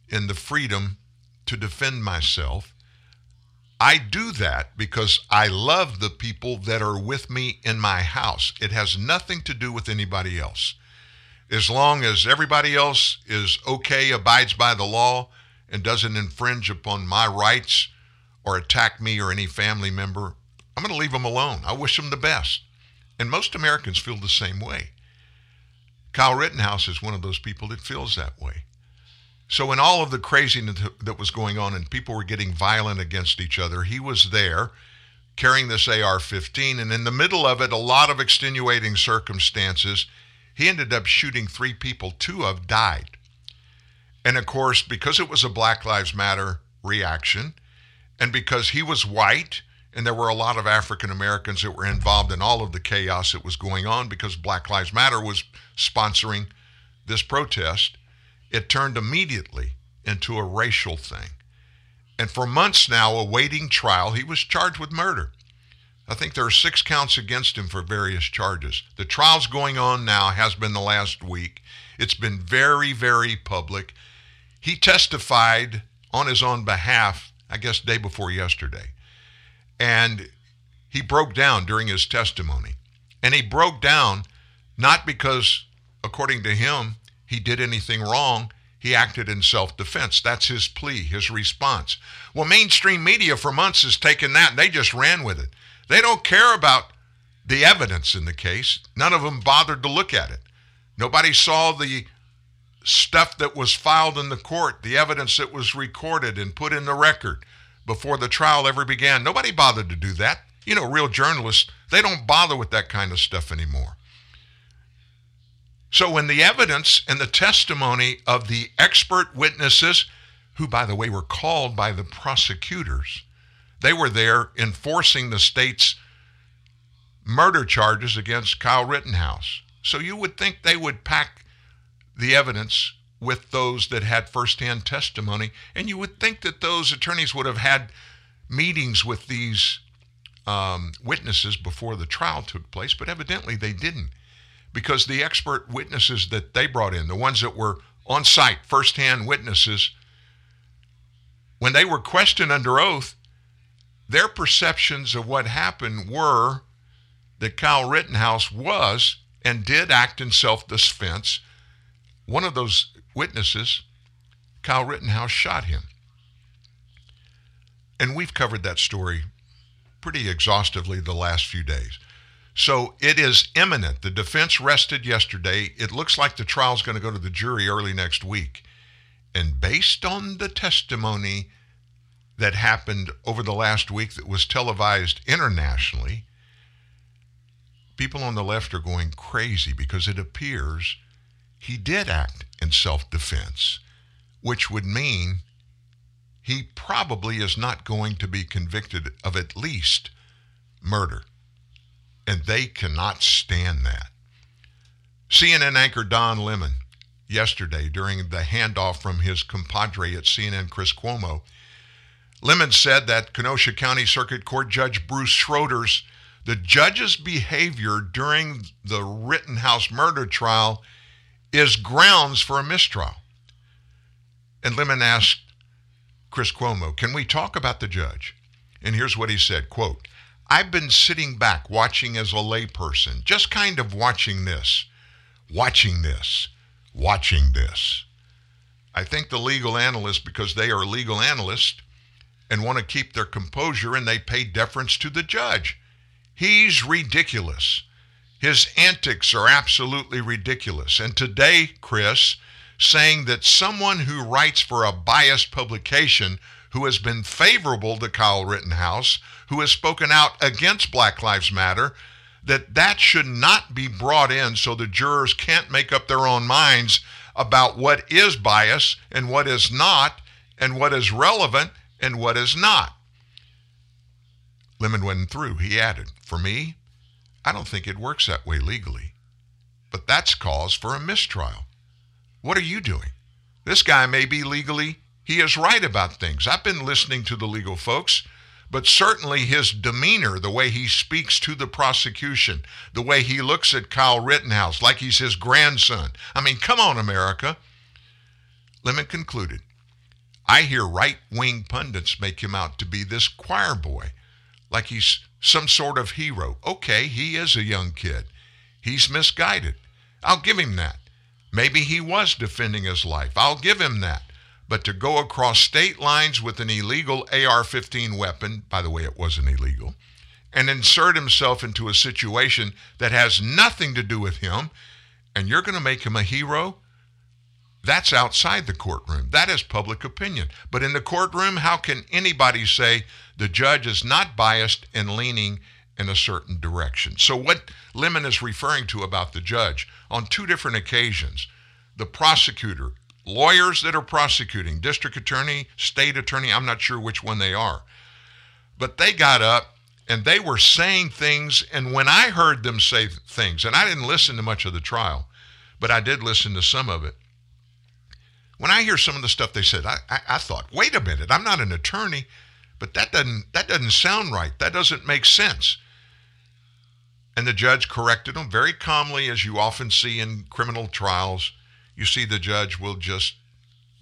in the freedom to defend myself. I do that because I love the people that are with me in my house. It has nothing to do with anybody else. As long as everybody else is okay, abides by the law, and doesn't infringe upon my rights or attack me or any family member, I'm going to leave them alone. I wish them the best. And most Americans feel the same way. Kyle Rittenhouse is one of those people that feels that way. So, in all of the craziness that was going on and people were getting violent against each other, he was there carrying this AR 15. And in the middle of it, a lot of extenuating circumstances, he ended up shooting three people. Two of died. And of course, because it was a Black Lives Matter reaction, and because he was white, and there were a lot of African Americans that were involved in all of the chaos that was going on because Black Lives Matter was sponsoring this protest, it turned immediately into a racial thing. And for months now, awaiting trial, he was charged with murder. I think there are six counts against him for various charges. The trial's going on now, has been the last week. It's been very, very public. He testified on his own behalf, I guess, day before yesterday. And he broke down during his testimony. And he broke down not because, according to him, he did anything wrong. He acted in self defense. That's his plea, his response. Well, mainstream media for months has taken that and they just ran with it. They don't care about the evidence in the case. None of them bothered to look at it. Nobody saw the stuff that was filed in the court, the evidence that was recorded and put in the record before the trial ever began. Nobody bothered to do that. You know, real journalists, they don't bother with that kind of stuff anymore. So when the evidence and the testimony of the expert witnesses, who, by the way, were called by the prosecutors, they were there enforcing the state's murder charges against Kyle Rittenhouse. So you would think they would pack the evidence with those that had firsthand testimony. And you would think that those attorneys would have had meetings with these um, witnesses before the trial took place, but evidently they didn't. Because the expert witnesses that they brought in, the ones that were on site, firsthand witnesses, when they were questioned under oath, their perceptions of what happened were that Kyle Rittenhouse was and did act in self defense. One of those witnesses, Kyle Rittenhouse shot him. And we've covered that story pretty exhaustively the last few days. So it is imminent. The defense rested yesterday. It looks like the trial is going to go to the jury early next week. And based on the testimony that happened over the last week that was televised internationally, people on the left are going crazy because it appears he did act in self defense, which would mean he probably is not going to be convicted of at least murder. And they cannot stand that. CNN anchor Don Lemon yesterday during the handoff from his compadre at CNN, Chris Cuomo, Lemon said that Kenosha County Circuit Court Judge Bruce Schroeder's the judge's behavior during the Rittenhouse murder trial is grounds for a mistrial. And Lemon asked Chris Cuomo, can we talk about the judge? And here's what he said, quote, I've been sitting back watching as a layperson, just kind of watching this, watching this, watching this. I think the legal analysts, because they are legal analysts and want to keep their composure and they pay deference to the judge. He's ridiculous. His antics are absolutely ridiculous. And today, Chris, saying that someone who writes for a biased publication who has been favorable to Kyle Rittenhouse, who has spoken out against Black Lives Matter, that that should not be brought in so the jurors can't make up their own minds about what is bias and what is not, and what is relevant and what is not. Lemon went through. He added, For me, I don't think it works that way legally. But that's cause for a mistrial. What are you doing? This guy may be legally, he is right about things. I've been listening to the legal folks, but certainly his demeanor, the way he speaks to the prosecution, the way he looks at Kyle Rittenhouse like he's his grandson. I mean, come on, America. Lemon concluded, I hear right wing pundits make him out to be this choir boy, like he's some sort of hero. Okay, he is a young kid. He's misguided. I'll give him that. Maybe he was defending his life. I'll give him that. But to go across state lines with an illegal AR 15 weapon, by the way, it wasn't illegal, and insert himself into a situation that has nothing to do with him, and you're going to make him a hero? That's outside the courtroom. That is public opinion. But in the courtroom, how can anybody say the judge is not biased and leaning in a certain direction? So, what Lemon is referring to about the judge on two different occasions, the prosecutor, lawyers that are prosecuting, district attorney, state attorney, I'm not sure which one they are, but they got up and they were saying things. And when I heard them say things, and I didn't listen to much of the trial, but I did listen to some of it when I hear some of the stuff they said, I, I, I, thought, wait a minute, I'm not an attorney, but that doesn't that doesn't sound right. That doesn't make sense. And the judge corrected them very calmly, as you often see in criminal trials. You see the judge will just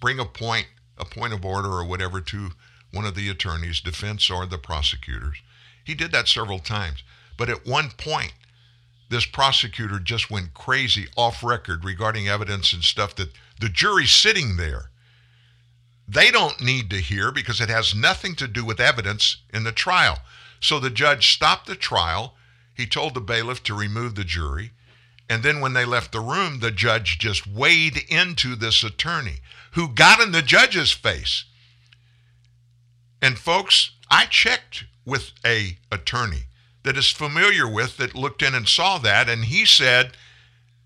bring a point, a point of order or whatever to one of the attorneys, defense or the prosecutors. He did that several times. But at one point, this prosecutor just went crazy off record regarding evidence and stuff that the jury's sitting there. They don't need to hear because it has nothing to do with evidence in the trial. So the judge stopped the trial. He told the bailiff to remove the jury. And then when they left the room, the judge just weighed into this attorney who got in the judge's face. And folks, I checked with a attorney that is familiar with that looked in and saw that and he said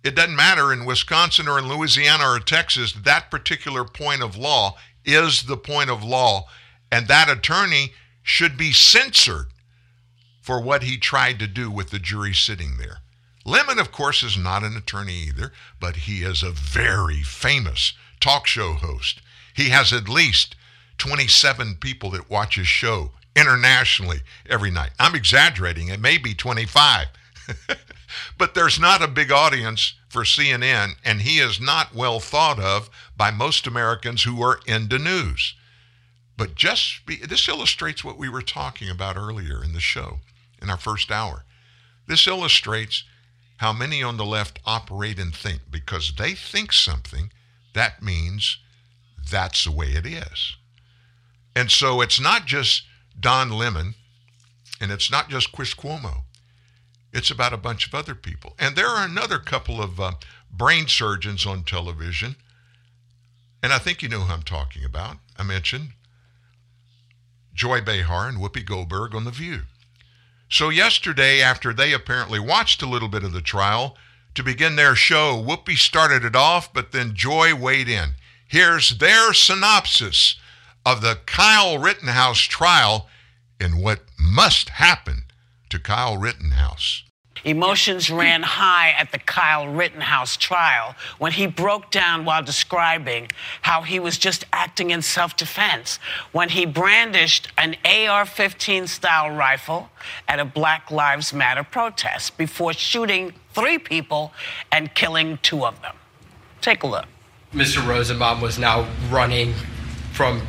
it doesn't matter in Wisconsin or in Louisiana or Texas, that particular point of law is the point of law. And that attorney should be censored for what he tried to do with the jury sitting there. Lemon, of course, is not an attorney either, but he is a very famous talk show host. He has at least 27 people that watch his show internationally every night. I'm exaggerating, it may be 25. *laughs* but there's not a big audience for CNN, and he is not well thought of by most Americans who are into news. But just be, this illustrates what we were talking about earlier in the show, in our first hour. This illustrates how many on the left operate and think because they think something, that means that's the way it is. And so it's not just Don Lemon and it's not just Chris Cuomo. It's about a bunch of other people. And there are another couple of uh, brain surgeons on television. And I think you know who I'm talking about. I mentioned Joy Behar and Whoopi Goldberg on The View. So, yesterday, after they apparently watched a little bit of the trial, to begin their show, Whoopi started it off, but then Joy weighed in. Here's their synopsis of the Kyle Rittenhouse trial and what must happen to Kyle Rittenhouse. Emotions ran high at the Kyle Rittenhouse trial when he broke down while describing how he was just acting in self defense when he brandished an AR 15 style rifle at a Black Lives Matter protest before shooting three people and killing two of them. Take a look. Mr. Rosenbaum was now running from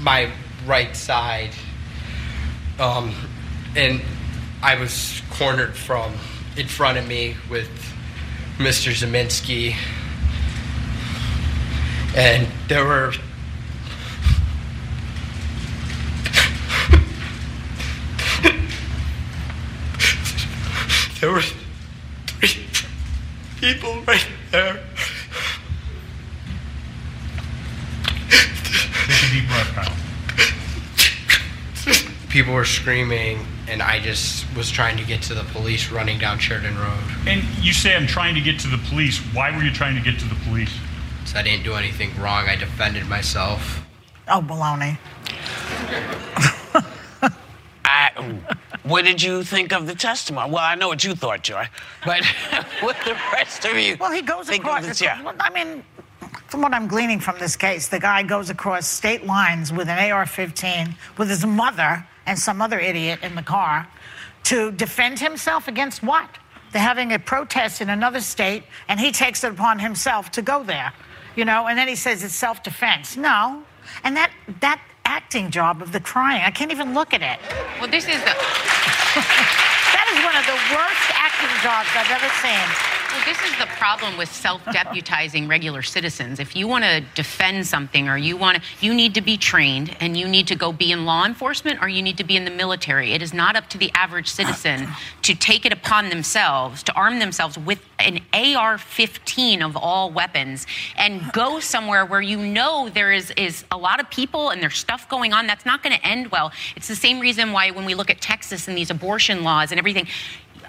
my right side. Um, and I was cornered from in front of me with Mr. Ziminski, and there were *laughs* there were three people right there. Take a deep breath, *laughs* Kyle. People were screaming and I just was trying to get to the police running down Sheridan Road. And you say I'm trying to get to the police. Why were you trying to get to the police? So I didn't do anything wrong. I defended myself. Oh, baloney. I, what did you think of the testimony? Well, I know what you thought, Joy, but *laughs* what the rest of you? Well, he goes think across. this, yeah. I mean, from what I'm gleaning from this case, the guy goes across state lines with an AR-15 with his mother and some other idiot in the car to defend himself against what? They're having a protest in another state, and he takes it upon himself to go there. You know, and then he says it's self-defense. No, and that that acting job of the crying, I can't even look at it. Well, this is the. *laughs* that is one of the worst acting jobs I've ever seen. Well, this is the problem with self-deputizing regular citizens. If you want to defend something or you want to, you need to be trained and you need to go be in law enforcement or you need to be in the military. It is not up to the average citizen to take it upon themselves to arm themselves with an AR-15 of all weapons and go somewhere where you know there is is a lot of people and there's stuff going on that's not going to end well. It's the same reason why when we look at Texas and these abortion laws and everything,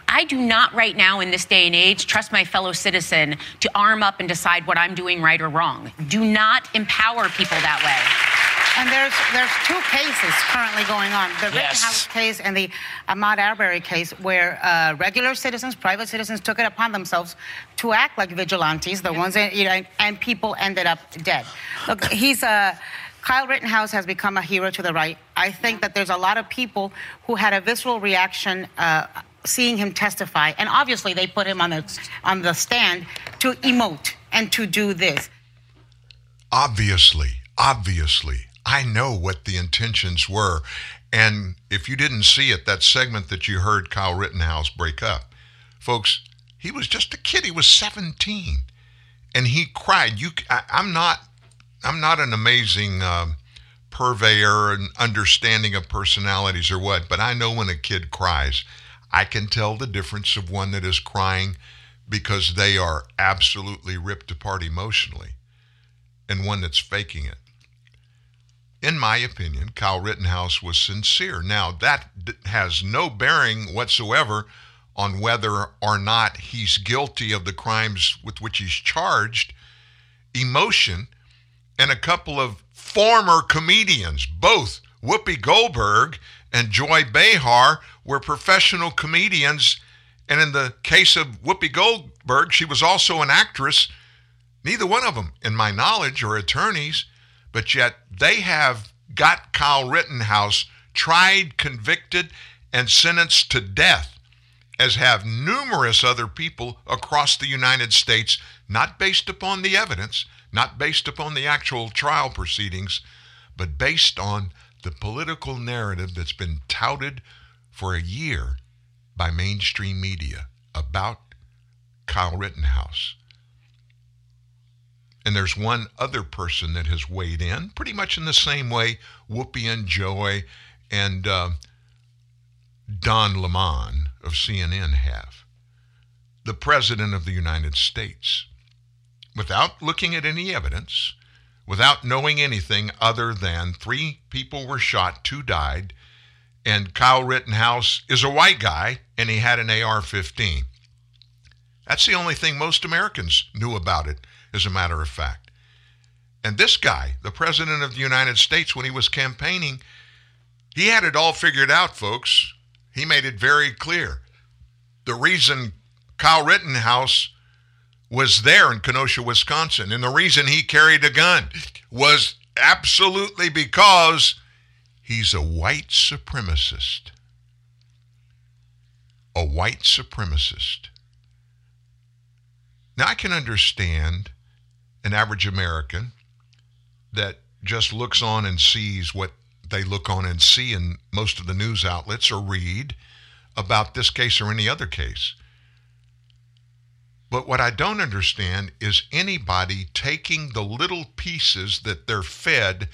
I do not right now in this day and age trust my fellow citizen to arm up and decide what I'm doing right or wrong. Do not empower people that way. And there's there's two cases currently going on: the Yes. Rittenhouse case and the Ahmaud Arbery case, where uh, regular citizens, private citizens, took it upon themselves to act like vigilantes. The ones that you know, and, and people ended up dead. Look, *laughs* he's a. Kyle Rittenhouse has become a hero to the right. I think that there's a lot of people who had a visceral reaction uh, seeing him testify, and obviously they put him on the on the stand to emote and to do this. Obviously, obviously, I know what the intentions were. And if you didn't see it, that segment that you heard Kyle Rittenhouse break up, folks, he was just a kid. He was 17, and he cried. You, I, I'm not, I'm not an amazing um, purveyor and understanding of personalities or what, but I know when a kid cries. I can tell the difference of one that is crying because they are absolutely ripped apart emotionally and one that's faking it. In my opinion, Kyle Rittenhouse was sincere. Now, that has no bearing whatsoever on whether or not he's guilty of the crimes with which he's charged. Emotion and a couple of former comedians, both Whoopi Goldberg and Joy Behar, were professional comedians. And in the case of Whoopi Goldberg, she was also an actress. Neither one of them, in my knowledge, are attorneys, but yet they have got Kyle Rittenhouse tried, convicted, and sentenced to death, as have numerous other people across the United States, not based upon the evidence, not based upon the actual trial proceedings, but based on the political narrative that's been touted for a year by mainstream media about Kyle Rittenhouse. And there's one other person that has weighed in pretty much in the same way Whoopi and Joy and uh, Don Lemon of CNN have. The President of the United States, without looking at any evidence, without knowing anything other than three people were shot, two died, and Kyle Rittenhouse is a white guy and he had an AR 15. That's the only thing most Americans knew about it, as a matter of fact. And this guy, the President of the United States, when he was campaigning, he had it all figured out, folks. He made it very clear. The reason Kyle Rittenhouse was there in Kenosha, Wisconsin, and the reason he carried a gun was absolutely because he's a white supremacist. A white supremacist. Now, I can understand an average American that just looks on and sees what they look on and see in most of the news outlets or read about this case or any other case. But what I don't understand is anybody taking the little pieces that they're fed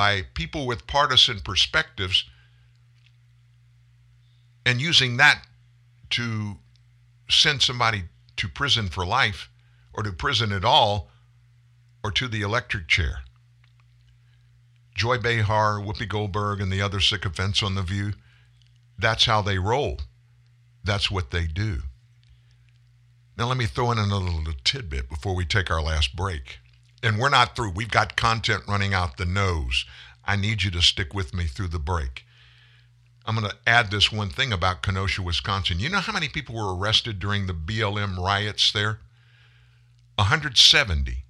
by people with partisan perspectives and using that to send somebody to prison for life or to prison at all or to the electric chair. Joy Behar, Whoopi Goldberg, and the other sycophants on The View, that's how they roll. That's what they do. Now, let me throw in another little tidbit before we take our last break. And we're not through. We've got content running out the nose. I need you to stick with me through the break. I'm going to add this one thing about Kenosha, Wisconsin. You know how many people were arrested during the BLM riots there? 170.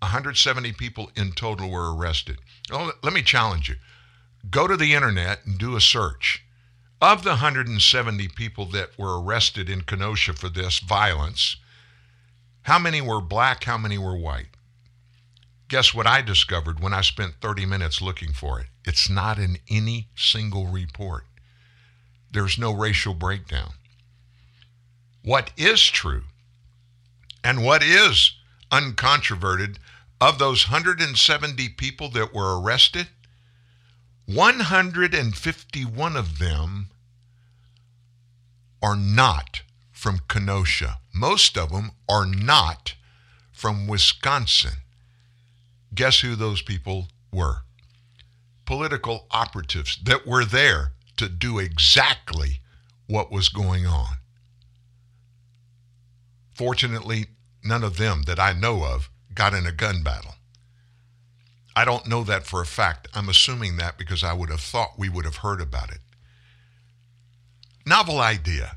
170 people in total were arrested. Oh, let me challenge you. Go to the internet and do a search. Of the 170 people that were arrested in Kenosha for this violence, how many were black? How many were white? Guess what I discovered when I spent 30 minutes looking for it? It's not in any single report. There's no racial breakdown. What is true and what is uncontroverted of those 170 people that were arrested, 151 of them are not from Kenosha. Most of them are not from Wisconsin. Guess who those people were? Political operatives that were there to do exactly what was going on. Fortunately, none of them that I know of got in a gun battle. I don't know that for a fact. I'm assuming that because I would have thought we would have heard about it. Novel idea.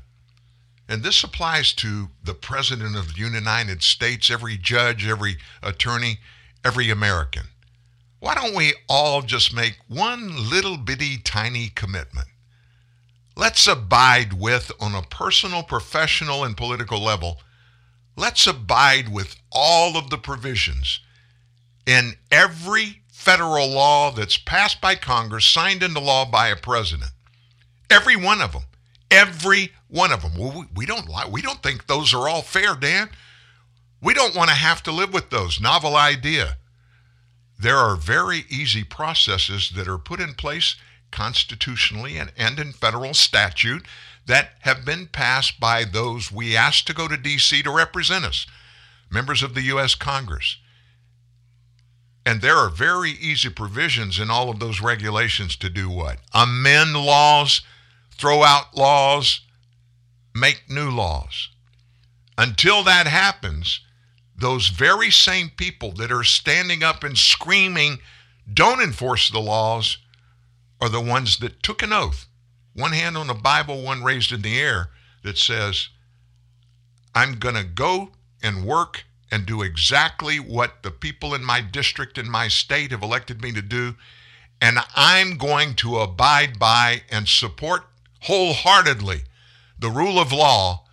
And this applies to the President of the United States, every judge, every attorney, every American. Why don't we all just make one little bitty tiny commitment? Let's abide with, on a personal, professional, and political level, let's abide with all of the provisions in every federal law that's passed by Congress, signed into law by a president. Every one of them. Every one of them. We don't like. We don't think those are all fair, Dan. We don't want to have to live with those. Novel idea. There are very easy processes that are put in place constitutionally and, and in federal statute that have been passed by those we asked to go to D.C. to represent us, members of the U.S. Congress. And there are very easy provisions in all of those regulations to do what? Amend laws, throw out laws, make new laws. Until that happens, those very same people that are standing up and screaming, don't enforce the laws, are the ones that took an oath, one hand on the Bible, one raised in the air, that says, I'm going to go and work and do exactly what the people in my district and my state have elected me to do. And I'm going to abide by and support wholeheartedly the rule of law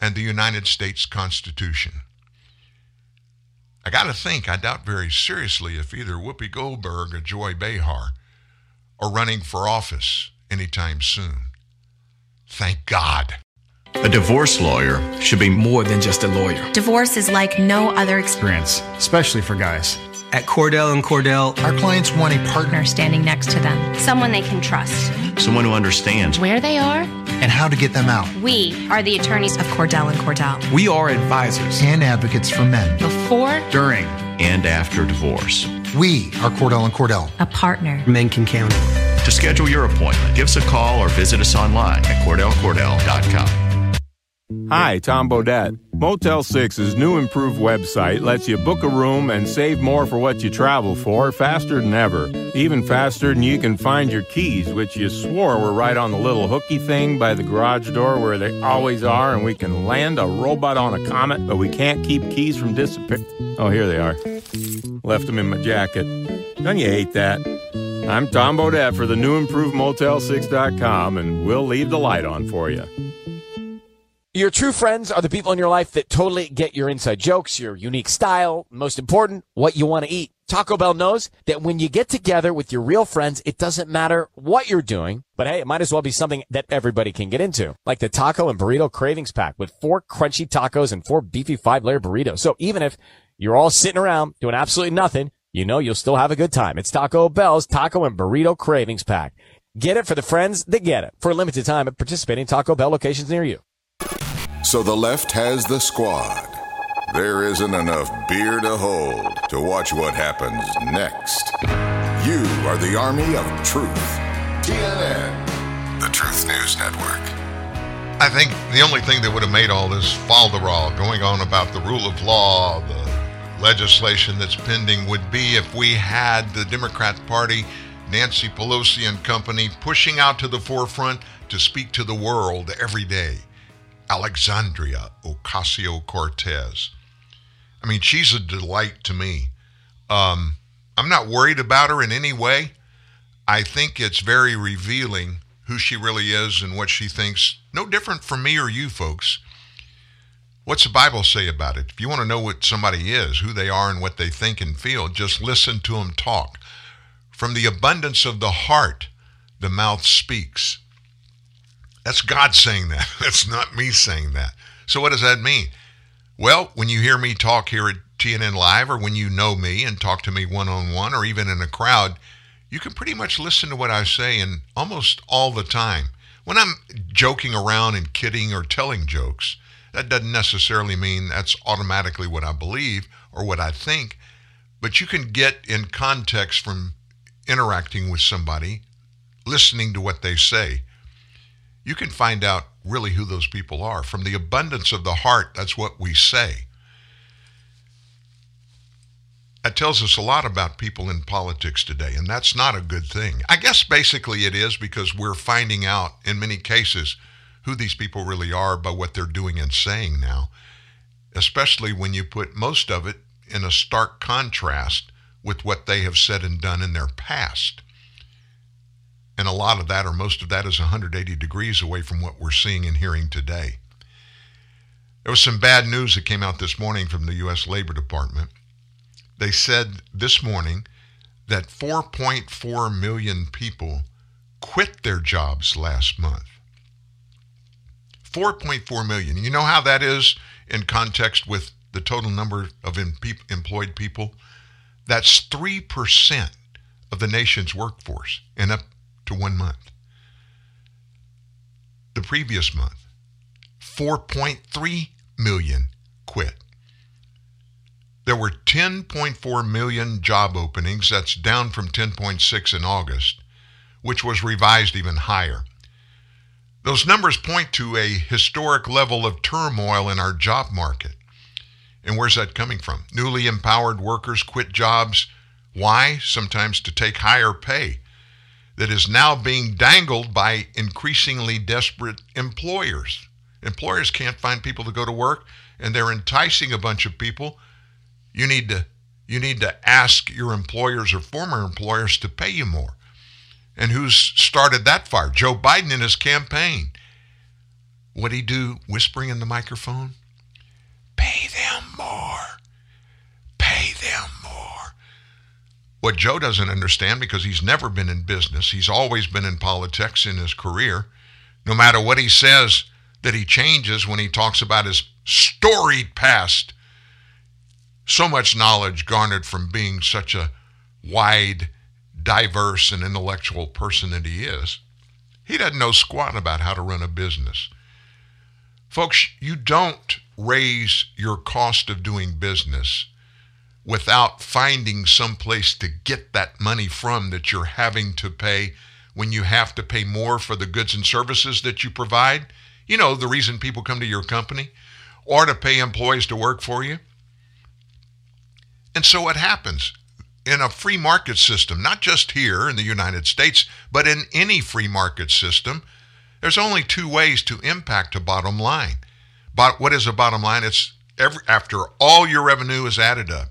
and the United States Constitution. I got to think, I doubt very seriously if either Whoopi Goldberg or Joy Behar are running for office anytime soon. Thank God. A divorce lawyer should be more than just a lawyer. Divorce is like no other experience, especially for guys. At Cordell and Cordell, our clients want a partner standing next to them, someone they can trust, someone who understands where they are and how to get them out. We are the attorneys of Cordell and Cordell. We are advisors and advocates for men before, during, and after divorce. We are Cordell and Cordell, a partner men can count. To schedule your appointment, give us a call or visit us online at CordellCordell.com. Hi, Tom Bodett. Motel 6's new improved website lets you book a room and save more for what you travel for faster than ever. Even faster than you can find your keys, which you swore were right on the little hooky thing by the garage door where they always are, and we can land a robot on a comet, but we can't keep keys from disappearing. Oh, here they are. Left them in my jacket. Don't you hate that? I'm Tom Bodett for the new improved Motel6.com, and we'll leave the light on for you. Your true friends are the people in your life that totally get your inside jokes, your unique style, most important, what you want to eat. Taco Bell knows that when you get together with your real friends, it doesn't matter what you're doing, but hey, it might as well be something that everybody can get into. Like the taco and burrito cravings pack with four crunchy tacos and four beefy five layer burritos. So even if you're all sitting around doing absolutely nothing, you know you'll still have a good time. It's Taco Bell's Taco and Burrito Cravings Pack. Get it for the friends that get it for a limited time at participating Taco Bell locations near you. So the left has the squad. There isn't enough beer to hold to watch what happens next. You are the army of truth. TNN, the Truth News Network. I think the only thing that would have made all this falderall going on about the rule of law, the legislation that's pending, would be if we had the Democrat Party, Nancy Pelosi and company pushing out to the forefront to speak to the world every day. Alexandria Ocasio Cortez. I mean, she's a delight to me. Um, I'm not worried about her in any way. I think it's very revealing who she really is and what she thinks. No different from me or you folks. What's the Bible say about it? If you want to know what somebody is, who they are, and what they think and feel, just listen to them talk. From the abundance of the heart, the mouth speaks. That's God saying that. *laughs* That's not me saying that. So, what does that mean? Well, when you hear me talk here at TNN Live, or when you know me and talk to me one on one, or even in a crowd, you can pretty much listen to what I say and almost all the time. When I'm joking around and kidding or telling jokes, that doesn't necessarily mean that's automatically what I believe or what I think, but you can get in context from interacting with somebody, listening to what they say. You can find out really who those people are. From the abundance of the heart, that's what we say. That tells us a lot about people in politics today, and that's not a good thing. I guess basically it is because we're finding out in many cases who these people really are by what they're doing and saying now, especially when you put most of it in a stark contrast with what they have said and done in their past. And a lot of that, or most of that, is 180 degrees away from what we're seeing and hearing today. There was some bad news that came out this morning from the U.S. Labor Department. They said this morning that 4.4 million people quit their jobs last month. 4.4 million. You know how that is in context with the total number of em- employed people? That's 3% of the nation's workforce in up to one month. The previous month, 4.3 million quit. There were 10.4 million job openings. That's down from 10.6 in August, which was revised even higher. Those numbers point to a historic level of turmoil in our job market. And where's that coming from? Newly empowered workers quit jobs. Why? Sometimes to take higher pay that is now being dangled by increasingly desperate employers. Employers can't find people to go to work and they're enticing a bunch of people. You need to you need to ask your employers or former employers to pay you more. And who's started that fire? Joe Biden in his campaign. What'd he do whispering in the microphone? Pay them more. Pay them more. What Joe doesn't understand, because he's never been in business, he's always been in politics in his career. No matter what he says that he changes when he talks about his storied past, so much knowledge garnered from being such a wide diverse and intellectual person that he is, he doesn't know squat about how to run a business. Folks, you don't raise your cost of doing business without finding some place to get that money from that you're having to pay when you have to pay more for the goods and services that you provide. You know, the reason people come to your company or to pay employees to work for you. And so what happens? in a free market system, not just here in the United States, but in any free market system, there's only two ways to impact a bottom line. But what is a bottom line? It's every, after all your revenue is added up,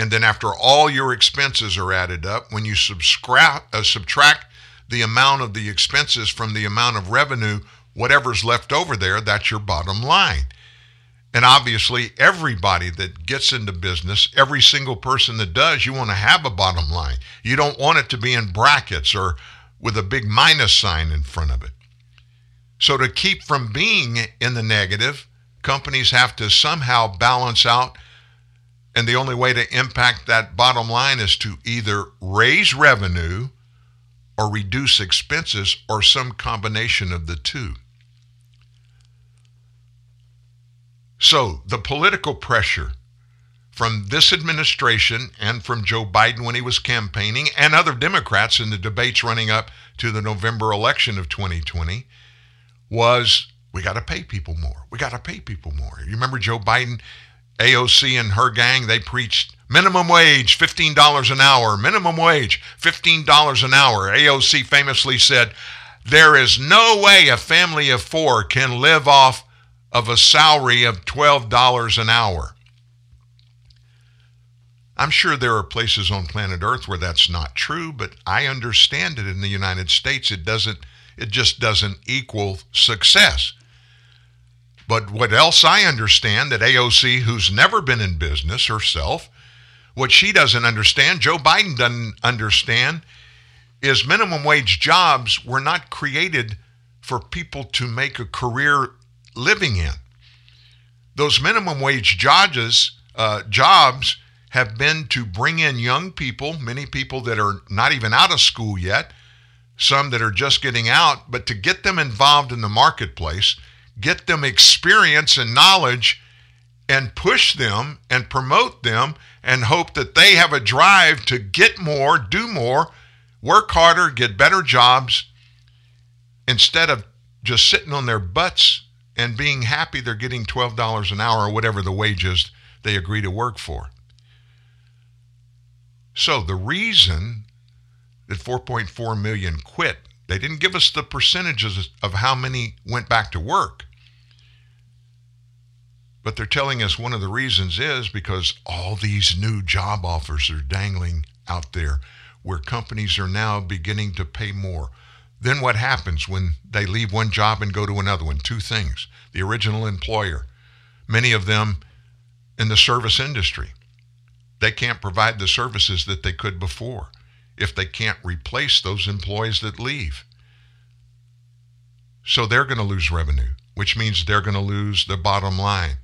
and then after all your expenses are added up, when you subtract, uh, subtract the amount of the expenses from the amount of revenue, whatever's left over there, that's your bottom line. And obviously, everybody that gets into business, every single person that does, you want to have a bottom line. You don't want it to be in brackets or with a big minus sign in front of it. So, to keep from being in the negative, companies have to somehow balance out. And the only way to impact that bottom line is to either raise revenue or reduce expenses or some combination of the two. So the political pressure from this administration and from Joe Biden when he was campaigning and other Democrats in the debates running up to the November election of 2020 was we got to pay people more. We got to pay people more. You remember Joe Biden, AOC and her gang, they preached minimum wage, $15 an hour, minimum wage, $15 an hour. AOC famously said, There is no way a family of four can live off of a salary of $12 an hour. I'm sure there are places on planet Earth where that's not true, but I understand it in the United States it doesn't it just doesn't equal success. But what else I understand that AOC, who's never been in business herself, what she doesn't understand, Joe Biden doesn't understand, is minimum wage jobs were not created for people to make a career living in. Those minimum wage jobs, uh, jobs have been to bring in young people, many people that are not even out of school yet, some that are just getting out, but to get them involved in the marketplace, get them experience and knowledge, and push them and promote them, and hope that they have a drive to get more, do more, work harder, get better jobs, instead of just sitting on their butts and being happy they're getting $12 an hour or whatever the wages they agree to work for. So the reason that 4.4 million quit, they didn't give us the percentages of how many went back to work. But they're telling us one of the reasons is because all these new job offers are dangling out there where companies are now beginning to pay more. Then what happens when they leave one job and go to another one? Two things. The original employer, many of them in the service industry, they can't provide the services that they could before if they can't replace those employees that leave. So they're going to lose revenue, which means they're going to lose the bottom line.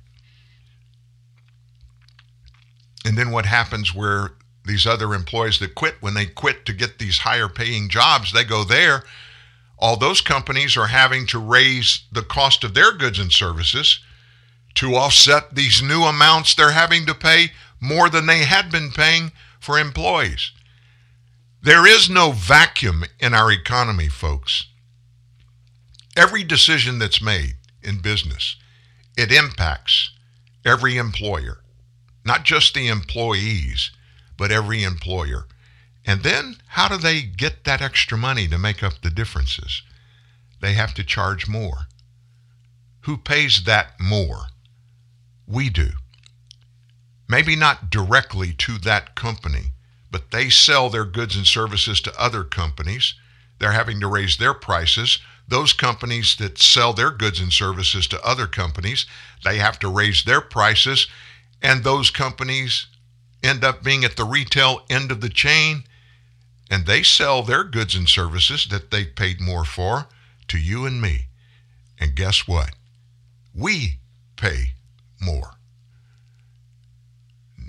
And then what happens where these other employees that quit, when they quit to get these higher paying jobs, they go there. All those companies are having to raise the cost of their goods and services to offset these new amounts they're having to pay more than they had been paying for employees. There is no vacuum in our economy, folks. Every decision that's made in business, it impacts every employer, not just the employees, but every employer. And then how do they get that extra money to make up the differences? They have to charge more. Who pays that more? We do. Maybe not directly to that company, but they sell their goods and services to other companies. They're having to raise their prices. Those companies that sell their goods and services to other companies, they have to raise their prices. And those companies end up being at the retail end of the chain and they sell their goods and services that they paid more for to you and me. And guess what? We pay more.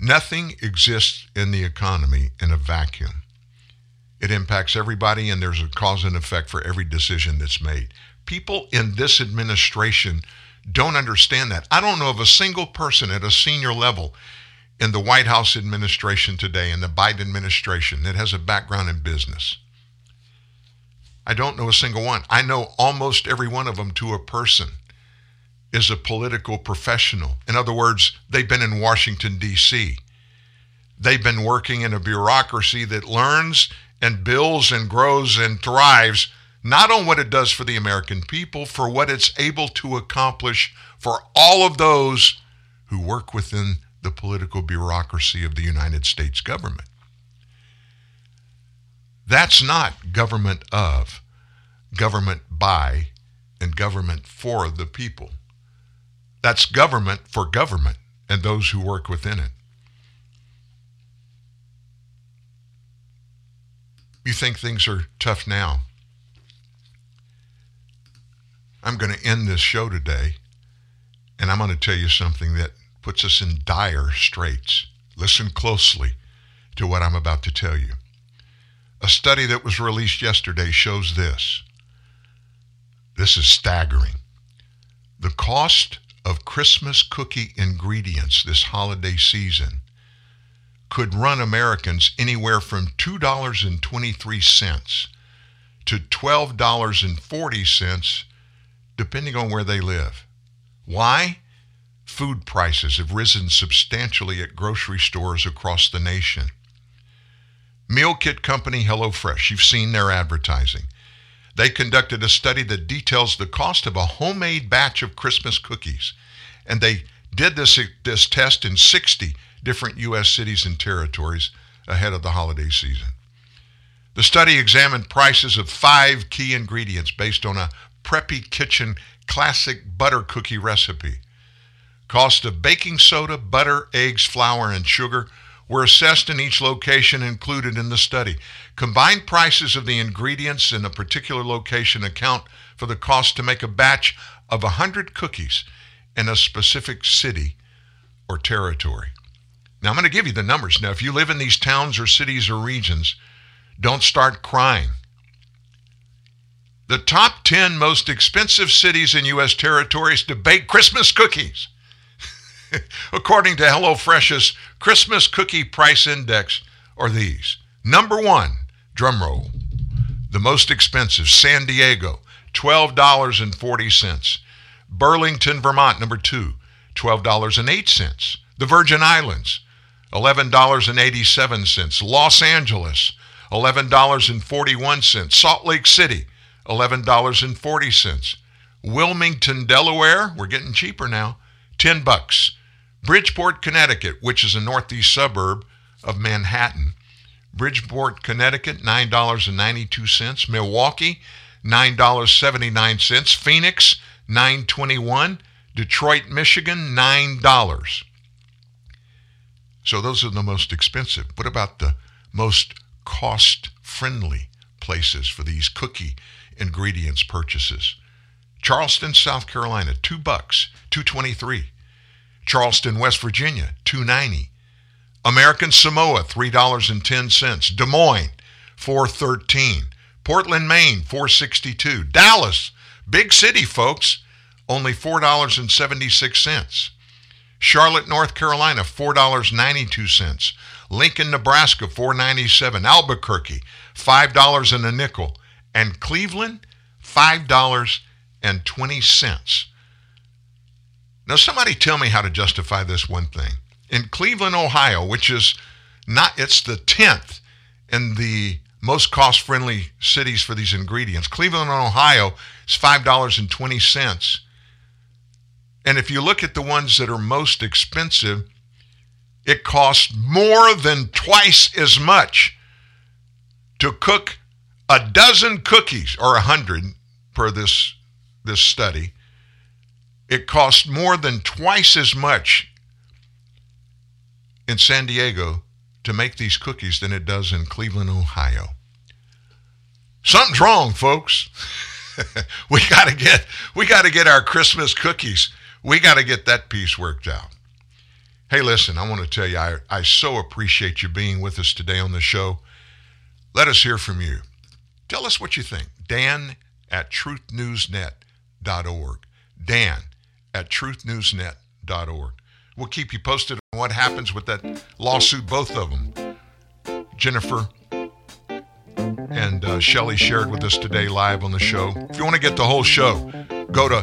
Nothing exists in the economy in a vacuum. It impacts everybody, and there's a cause and effect for every decision that's made. People in this administration don't understand that. I don't know of a single person at a senior level in the White House administration today, in the Biden administration, that has a background in business. I don't know a single one. I know almost every one of them to a person is a political professional. In other words, they've been in Washington, D.C. They've been working in a bureaucracy that learns and builds and grows and thrives not on what it does for the American people, for what it's able to accomplish for all of those who work within the political bureaucracy of the United States government. That's not government of, government by, and government for the people. That's government for government and those who work within it. You think things are tough now. I'm going to end this show today, and I'm going to tell you something that puts us in dire straits. Listen closely to what I'm about to tell you. A study that was released yesterday shows this. This is staggering. The cost of Christmas cookie ingredients this holiday season could run Americans anywhere from $2.23 to $12.40, depending on where they live. Why? Food prices have risen substantially at grocery stores across the nation. Meal kit company HelloFresh, you've seen their advertising. They conducted a study that details the cost of a homemade batch of Christmas cookies. And they did this, this test in 60 different U.S. cities and territories ahead of the holiday season. The study examined prices of five key ingredients based on a Preppy Kitchen classic butter cookie recipe. Cost of baking soda, butter, eggs, flour, and sugar were assessed in each location included in the study. Combined prices of the ingredients in a particular location account for the cost to make a batch of 100 cookies in a specific city or territory. Now, I'm going to give you the numbers. Now, if you live in these towns or cities or regions, don't start crying. The top 10 most expensive cities in U.S. territories to bake Christmas cookies. *laughs* According to HelloFresh's Christmas Cookie Price Index, are these. Number one, drum roll, the most expensive, San Diego, $12.40. Burlington, Vermont, number two, $12.08. The Virgin Islands, $11.87. Los Angeles, $11.41. Salt Lake City, $11.40. Wilmington, Delaware, we're getting cheaper now, 10 bucks. Bridgeport, Connecticut, which is a northeast suburb of Manhattan, Bridgeport, Connecticut, $9.92. Milwaukee, $9.79. Phoenix, $9.21. Detroit, Michigan, $9. So those are the most expensive. What about the most cost friendly places for these cookie ingredients purchases? Charleston, South Carolina, 2 bucks, 223. Charleston, West Virginia, 290. American Samoa, $3.10. Des Moines, 413. Portland, Maine, 462. Dallas, big city, folks, only $4.76. Charlotte, North Carolina, $4.92. Lincoln, Nebraska, $4.97. Albuquerque, $5 and a nickel. And Cleveland, $5.20. Now, somebody tell me how to justify this one thing. In Cleveland, Ohio, which is not, it's the 10th in the most cost friendly cities for these ingredients. Cleveland, Ohio is $5.20. And if you look at the ones that are most expensive, it costs more than twice as much to cook a dozen cookies, or a hundred per this, this study. It costs more than twice as much in San Diego to make these cookies than it does in Cleveland, Ohio. Something's wrong, folks. *laughs* we got to get we got to get our Christmas cookies. We got to get that piece worked out. Hey, listen, I want to tell you, I, I so appreciate you being with us today on the show. Let us hear from you. Tell us what you think. Dan at truthnewsnet.org. Dan at truthnewsnet.org. We'll keep you posted on what happens with that lawsuit, both of them. Jennifer and uh, Shelly shared with us today live on the show. If you want to get the whole show, go to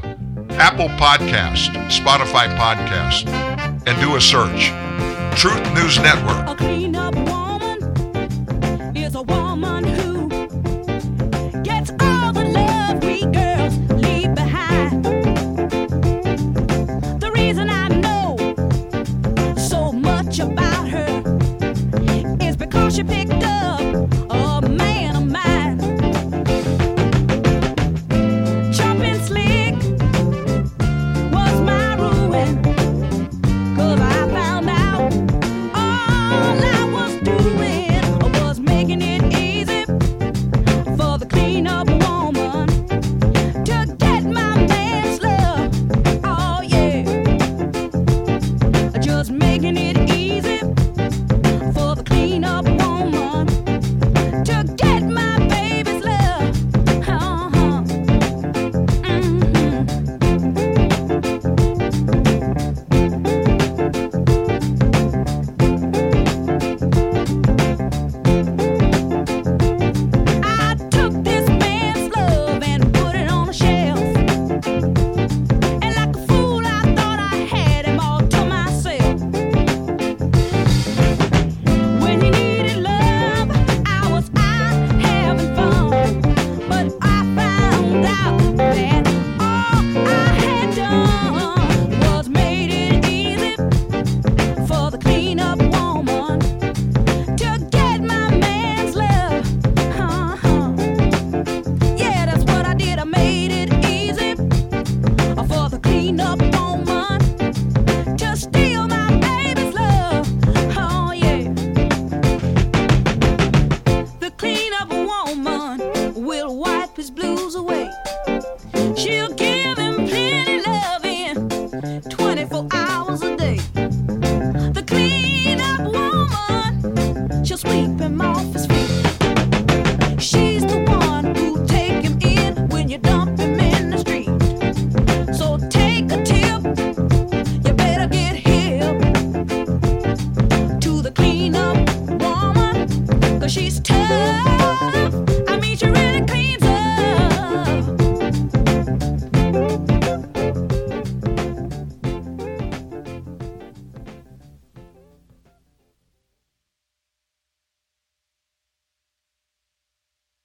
Apple Podcast, Spotify Podcast, and do a search. Truth News Network. She picked